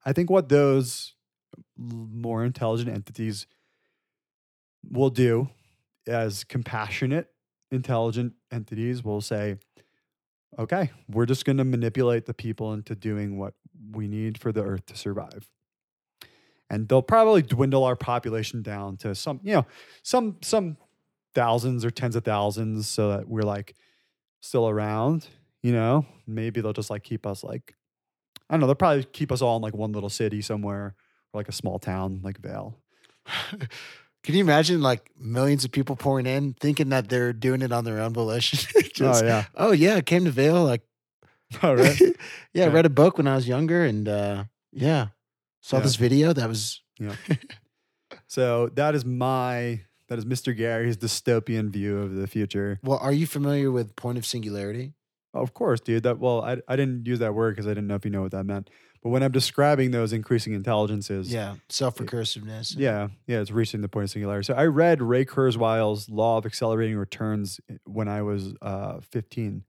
I think what those more intelligent entities will do as compassionate, intelligent entities will say, okay, we're just going to manipulate the people into doing what we need for the earth to survive. And they'll probably dwindle our population down to some, you know, some, some thousands or tens of thousands so that we're like still around, you know, maybe they'll just like keep us like, I don't know, they'll probably keep us all in like one little city somewhere or like a small town like Vail. Can you imagine like millions of people pouring in, thinking that they're doing it on their own volition? Just, oh, yeah. oh yeah, I came to Vail. Like, All right. yeah, I read a book when I was younger, and uh, yeah, saw Yeah. this video that was yeah. So that is my that is Mr. Gary's dystopian view of the future. well. Are you familiar with point of singularity? Of course, dude. That well, I I didn't use that word because I didn't know if you know what that meant. But when I'm describing those increasing intelligences, Yeah, self recursiveness. yeah, yeah, it's reaching the point of singularity. So I read Ray Kurzweil's Law of Accelerating Returns when I was uh, 15,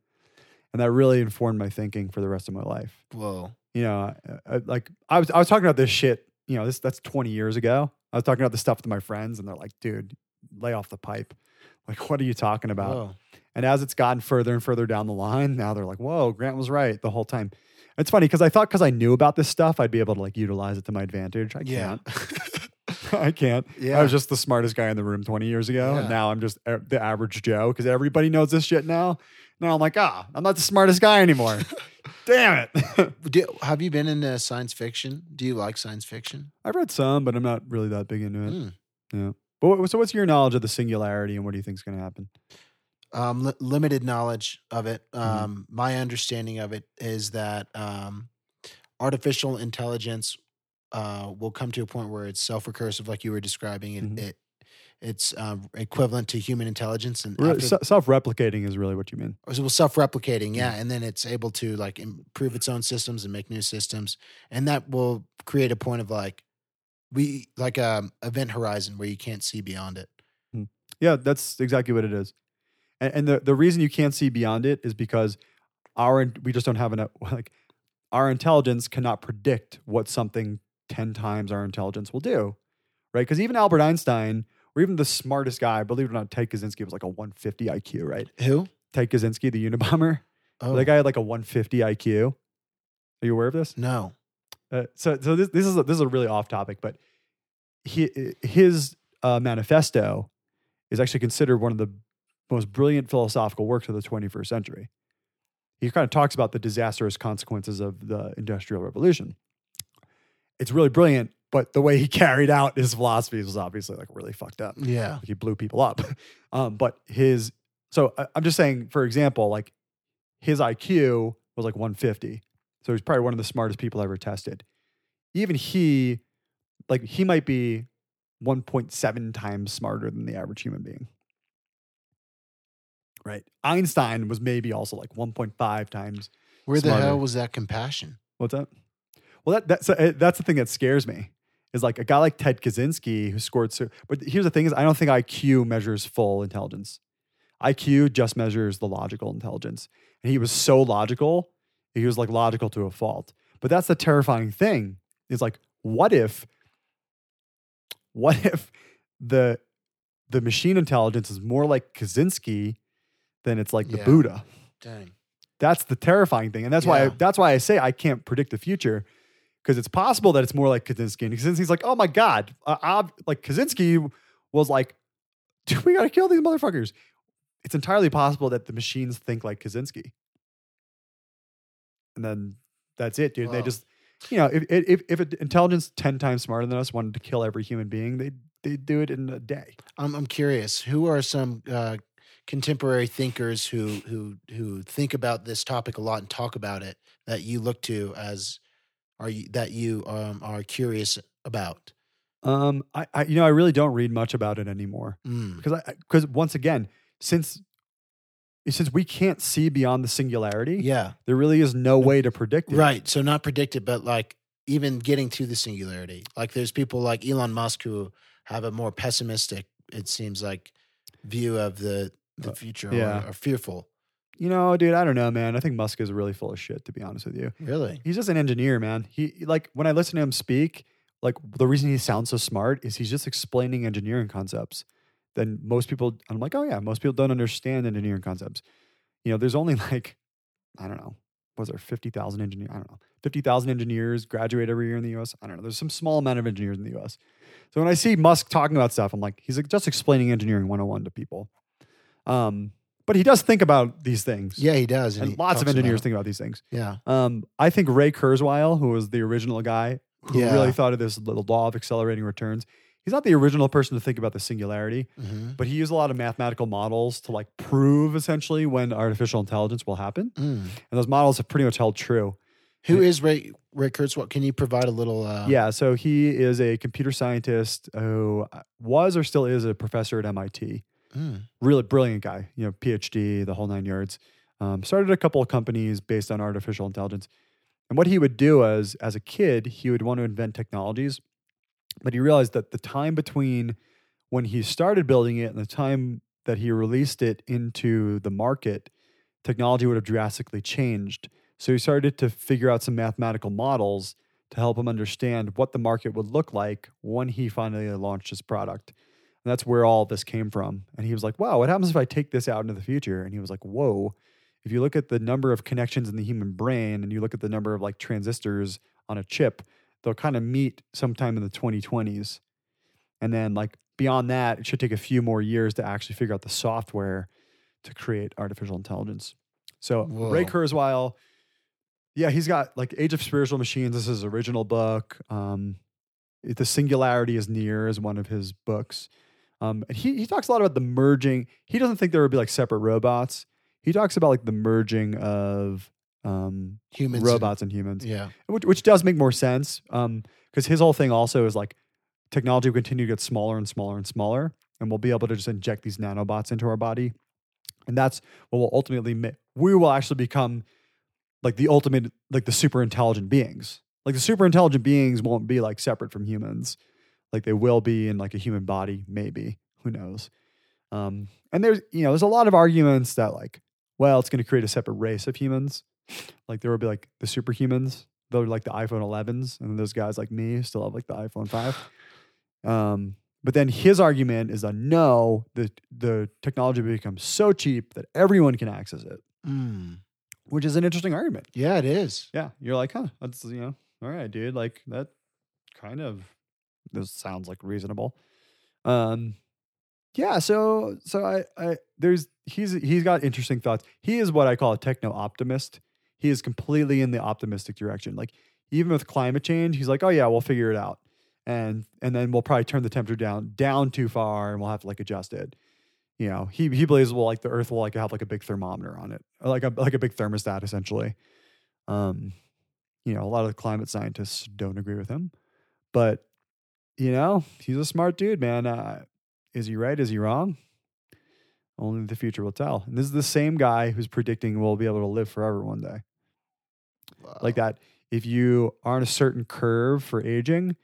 and that really informed my thinking for the rest of my life. Whoa. you know, I, I- like I was I was talking about this shit, you know, this that's 20 years ago. I was talking about this stuff with my friends and they're like, dude, lay off the pipe. Like, what are you talking about? Whoa. And as it's gotten further and further down the line, now they're like, whoa, Grant was right the whole time. It's funny because I thought because I knew about this stuff, I'd be able to like utilize it to my advantage. I Yeah. can't. I can't. Yeah. I was just the smartest guy in the room 20 years ago. Yeah. And now I'm just a- the average Joe because everybody knows this shit now. Now I'm like, ah, I'm not the smartest guy anymore. Damn it. Do, have you been into science fiction? Do you like science fiction? I've read some, but I'm not really that big into it. Mm. Yeah. But what, so, what's your knowledge of the singularity, and what do you think is going to happen? Um, li- limited knowledge of it. Mhm. Um, My understanding of it is that um, artificial intelligence uh, will come to a point where it's self-recursive, like you were describing. It, Mhm. it it's um, equivalent to human intelligence, and Re- after- self-replicating is really what you mean. or well, self-replicating, yeah, and then it's able to like improve its own systems and make new systems, and that will create a point of like we like a event horizon where you can't see beyond it. Yeah, that's exactly what it is. And, and the the reason you can't see beyond it is because our we just don't have enough like our intelligence cannot predict what something ten times our intelligence will do, right? Because even Albert Einstein, or even the smartest guy, believe it or not, Ted Kaczynski was like a 150 IQ, right? Who? Ted Kaczynski, the Unabomber, Oh that guy had like a 150 IQ. Are you aware of this? no. Uh, so so this this is a, this is a really off topic, but he his uh, manifesto is actually considered one of the most brilliant philosophical works of the 21st century. He kind of talks about the disastrous consequences of the Industrial Revolution. It's really brilliant, but the way he carried out his philosophies was obviously like really fucked up. Yeah. Like he blew people up. Um, but his so I- I'm just saying, for example, like his IQ was like 150. So he's probably one of the smartest people I ever tested. Even he, like he might be 1.7 times smarter than the average human being. Right. Einstein was maybe also like 1.5 times. Where the hell was that compassion? What's that? Well, that, that's uh, that's the thing that scares me. Is like a guy like Ted Kaczynski who scored so. But here's the thing: is I don't think IQ measures full intelligence. IQ just measures the logical intelligence, and he was so logical. He was like logical to a fault. But that's the terrifying thing. Is like, what if, what if the the machine intelligence is more like Kaczynski than it's like the Yeah. Buddha? Dang. That's the terrifying thing, and that's why I, Yeah. that's why I say I can't predict the future because it's possible that it's more like Kaczynski. And Kaczynski's like, oh my god, uh, ob- like Kaczynski was like, dude, we gotta kill these motherfuckers. It's entirely possible that the machines think like Kaczynski, and then that's it, dude. They Wow. just, you know, if if if an intelligence ten times smarter than us wanted to kill every human being, they they'd do it in a day. I'm I'm curious. Who are some uh, contemporary thinkers who who who think about this topic a lot and talk about it that you look to as are you that you um, are curious about? Um, I, I you know I really don't read much about it anymore Mm. because I because once again since since we can't see beyond the singularity, Yeah. there really is no way to predict it. Right. So not predicted, but like even getting to the singularity. Like there's people like Elon Musk who have a more pessimistic, it seems like, view of the the future yeah. or, or fearful. You know, dude, I don't know, man. I think Musk is really full of shit, to be honest with you. Really? He's just an engineer, man. He like when I listen to him speak, like the reason he sounds so smart is he's just explaining engineering concepts. Then most people, I'm like, oh yeah, most people don't understand engineering concepts. You know, there's only like, I don't know, was there fifty thousand engineers? I don't know, fifty thousand engineers graduate every year in the U.S. I don't know. There's some small amount of engineers in the U.S. So when I see Musk talking about stuff, I'm like, he's like just explaining engineering 101 to people. Um, but he does think about these things. Yeah, he does. and he lots of about engineers think about these things. Yeah. Um, I think Ray Kurzweil, who was the original guy who Yeah. really thought of this little law of accelerating returns, he's not the original person to think about the singularity, hmm but he used a lot of mathematical models to like prove essentially when artificial intelligence will happen. Mm. And those models have pretty much held true. Who is Ray Ray Kurzweil? Can you provide a little? Uh, yeah, so he is a computer scientist who uh, was or still is a professor at MIT. Mm. Really brilliant guy, you know, PhD, the whole nine yards. Um, started a couple of companies based on artificial intelligence. And what he would do as as a kid, he would want to invent technologies, but he realized that the time between when he started building it and the time that he released it into the market, technology would have drastically changed. So he started to figure out some mathematical models to help him understand what the market would look like when he finally launched his product. And that's where all this came from. And he was like, wow, what happens if I take this out into the future? And he was like, whoa, if you look at the number of connections in the human brain and you look at the number of like transistors on a chip, they'll kind of meet sometime in the 2020s. And then, like, beyond that, it should take a few more years to actually figure out the software to create artificial intelligence. So, Ray Kurzweil, yeah, he's got like Age of Spiritual Machines. This is his original book. Um, the Singularity is Near is one of his books. Um, and he he talks a lot about the merging. He doesn't think there would be like separate robots. He talks about like the merging of um, Humans. robots and humans, yeah. which, which does make more sense. Um, because his whole thing also is like technology will continue to get smaller and smaller and smaller, and we'll be able to just inject these nanobots into our body, and that's what will ultimately make we will actually become like the ultimate, like the super intelligent beings. Like the super intelligent beings won't be like separate from humans, like they will be in like a human body, maybe. Who knows? Um, and there's you know there's a lot of arguments that like, well, it's going to create a separate race of humans. Like there will be like the superhumans. They're like the iPhone 11s, and those guys like me still have like the iPhone 5. Um, but then his argument is that no, the the technology becomes so cheap that everyone can access it, Mm. which is an interesting argument. Yeah, it is. Yeah, you're like, huh? That's you know, all right, dude. Like that kind of this sounds like reasonable. Um, yeah. So so I I there's he's he's got interesting thoughts. He is what I call a techno optimist. He is completely in the optimistic direction. Like even with climate change, he's like, oh yeah, we'll figure it out, and and then we'll probably turn the temperature down down too far, and we'll have to like adjust it. You know, he he believes well like the Earth will like have like a big thermometer on it, or like a like a big thermostat essentially. Um, you know, a lot of the climate scientists don't agree with him, but you know, he's a smart dude, man. Uh, is he right? Is he wrong? Only the future will tell. And this is the same guy who's predicting we'll be able to live forever one day. Like that, if you are on a certain curve for aging,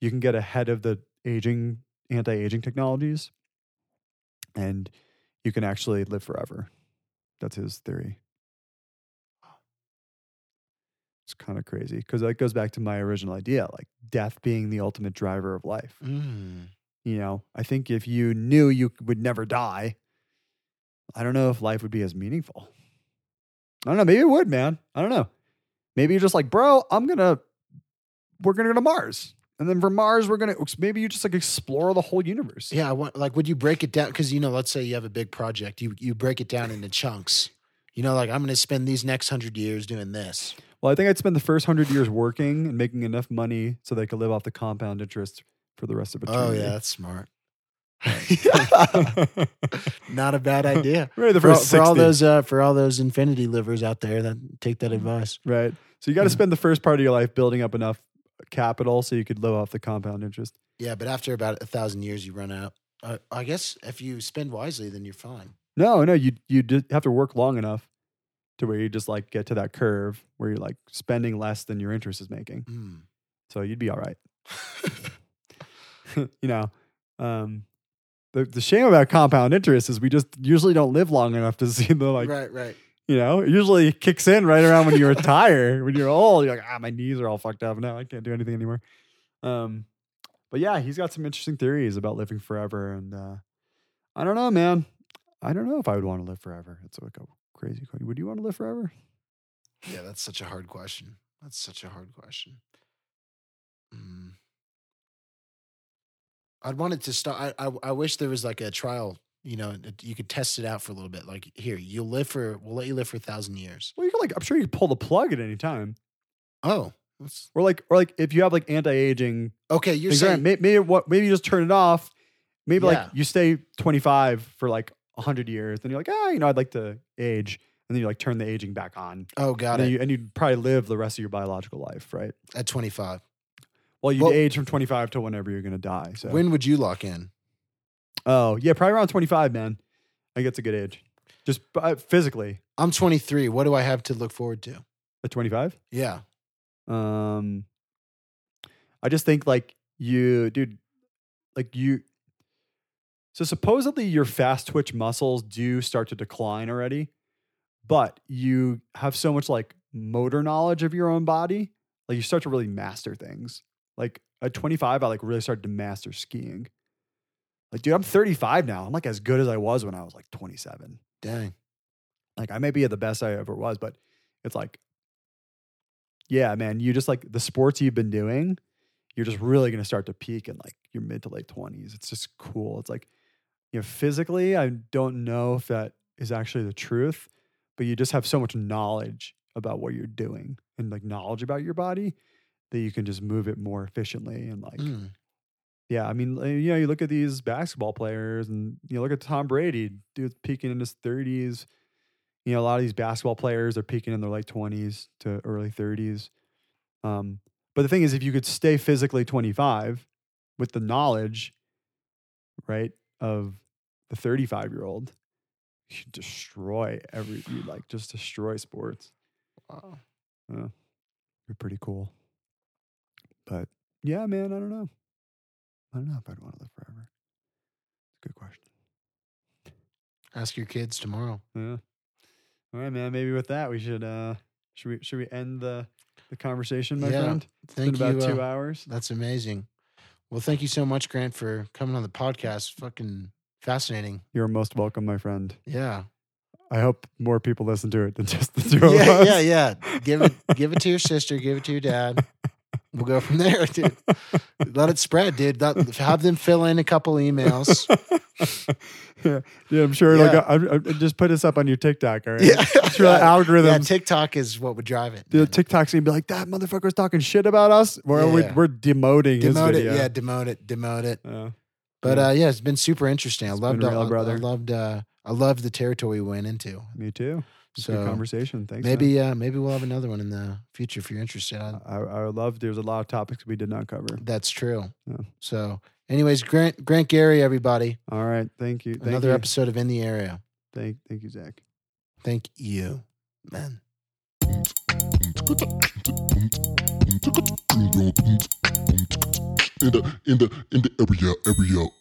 you can get ahead of the aging, anti aging technologies, and you can actually live forever. That's his theory. It's kind of crazy because that goes back to my original idea like death being the ultimate driver of life. Mm. You know, I think if you knew you would never die, I don't know if life would be as meaningful. I don't know. Maybe it would, man. I don't know. Maybe you're just like, bro, I'm gonna, we're gonna go to Mars, and then from Mars we're gonna maybe you just like explore the whole universe. Yeah, I want, like would you break it down? Because you know, let's say you have a big project, you you break it down into chunks. You know, like I'm going to spend these next hundred years doing this. Well, I think I'd spend the first hundred years working and making enough money so they could live off the compound interest for the rest of eternity. Oh yeah, that's smart. Not a bad idea. Right, the For, all- first for all those uh, for all those infinity livers out there, that take that advice. Right. So you got to Yeah. spend the first part of your life building up enough capital so you could live off the compound interest. Yeah, but after about a thousand years, you run out. Uh, I guess if you spend wisely, then you're fine. No, no, you you have to work long enough to where you just like get to that curve where you're like spending less than your interest is making. Mm. So you'd be all right. you know, um, the the shame about compound interest is we just usually don't live long enough to see the like right, right. you know, it usually kicks in right around when you retire. when you're old, you're like, ah, my knees are all fucked up now. I can't do anything anymore. Um, but yeah, he's got some interesting theories about living forever, and uh, I don't know, man. I don't know if I would want to live forever. It's like a crazy question. Would you want to live forever? Yeah, that's such a hard question. That's such a hard question. Mm. I'd want it to start. I, I I wish there was like a trial. You know, you could test it out for a little bit. Like here, you'll live for. We'll let you live for a thousand years. Well, you can like, I'm sure you can pull the plug at any time, Oh, that's- or like, or like if you have like anti-aging okay. You're saying maybe, maybe what maybe you just turn it off. Maybe Yeah. like you stay 25 for like 100 years, then you're like, ah, you know, I'd like to age, and then you like turn the aging back on. oh, got and, it. you, and you'd probably live the rest of your biological life, right? At 25. Well, you'd Well- age from 25 to whenever you're going to die. So, When would you lock in? oh, yeah, probably around 25, man. I think it's a good age. Just uh, physically I'm 23. What do I have to look forward to? at 25. Yeah. Um, I just think like you, dude, like you. So supposedly your fast twitch muscles do start to decline already, but you have so much like motor knowledge of your own body, like you start to really master things. Like at 25, I like really started to master skiing. Like, dude, I'm 35 now. I'm like as good as I was when I was like 27. Dang. Like I may be the best I ever was, but it's like, yeah, man, you just like the sports you've been doing, you're just really gonna start to peak in like your mid to late twenties. It's just cool. It's like, you know, physically, I don't know if that is actually the truth, but you just have so much knowledge about what you're doing and like knowledge about your body that you can just move it more efficiently and like Mm. yeah, I mean, you know, you look at these basketball players and you look at Tom Brady, dude's peaking in his 30s. You know, a lot of these basketball players are peaking in their late 20s to early 30s. Um, but the thing is, if you could stay physically 25 with the knowledge, right, of the 35 year old, you should destroy every, you like just destroy sports. Wow. You're pretty cool. But yeah, man, I don't know. I don't know if I'd want to live forever. It's a good question. Ask your kids tomorrow. Yeah. All right, man. Maybe with that, we should uh should we should we end the the conversation, my Yeah, friend? It's Thank been about you. two uh, hours. That's amazing. Well, thank you so much, Grant, for coming on the podcast. Fucking fascinating. You're most welcome, my friend. Yeah. I hope more people listen to it than just the two of us. yeah, yeah. Give it give it to your sister, give it to your dad. We'll go from there, dude. Let it spread, dude. Let, have them fill in a couple emails. yeah, yeah, I'm sure. Like, Yeah. I, I, just put this up on your TikTok, all right? Yeah. sure the algorithms. Yeah, TikTok is what would drive it. the. TikTok's gonna be like that motherfucker's talking shit about us. Or Yeah. we're, we're demoting his demote it. Yeah, demote it. Demote it. But Yeah. uh, yeah, it's been super interesting. I It's loved, been real, I, I brother. loved, uh, I loved the territory we went into. Me too. It's a good conversation. Thanks. maybe, uh, maybe we'll have another one in the future if you're interested. I, I, I would love. There's a lot of topics we did not cover. that's true. Yeah. So, anyways, Grant, Grant Gary, everybody, All right. Thank you. Thank another you. episode of In the Area. Thank, thank you, Zach. Thank you, man. In the in the in the area area.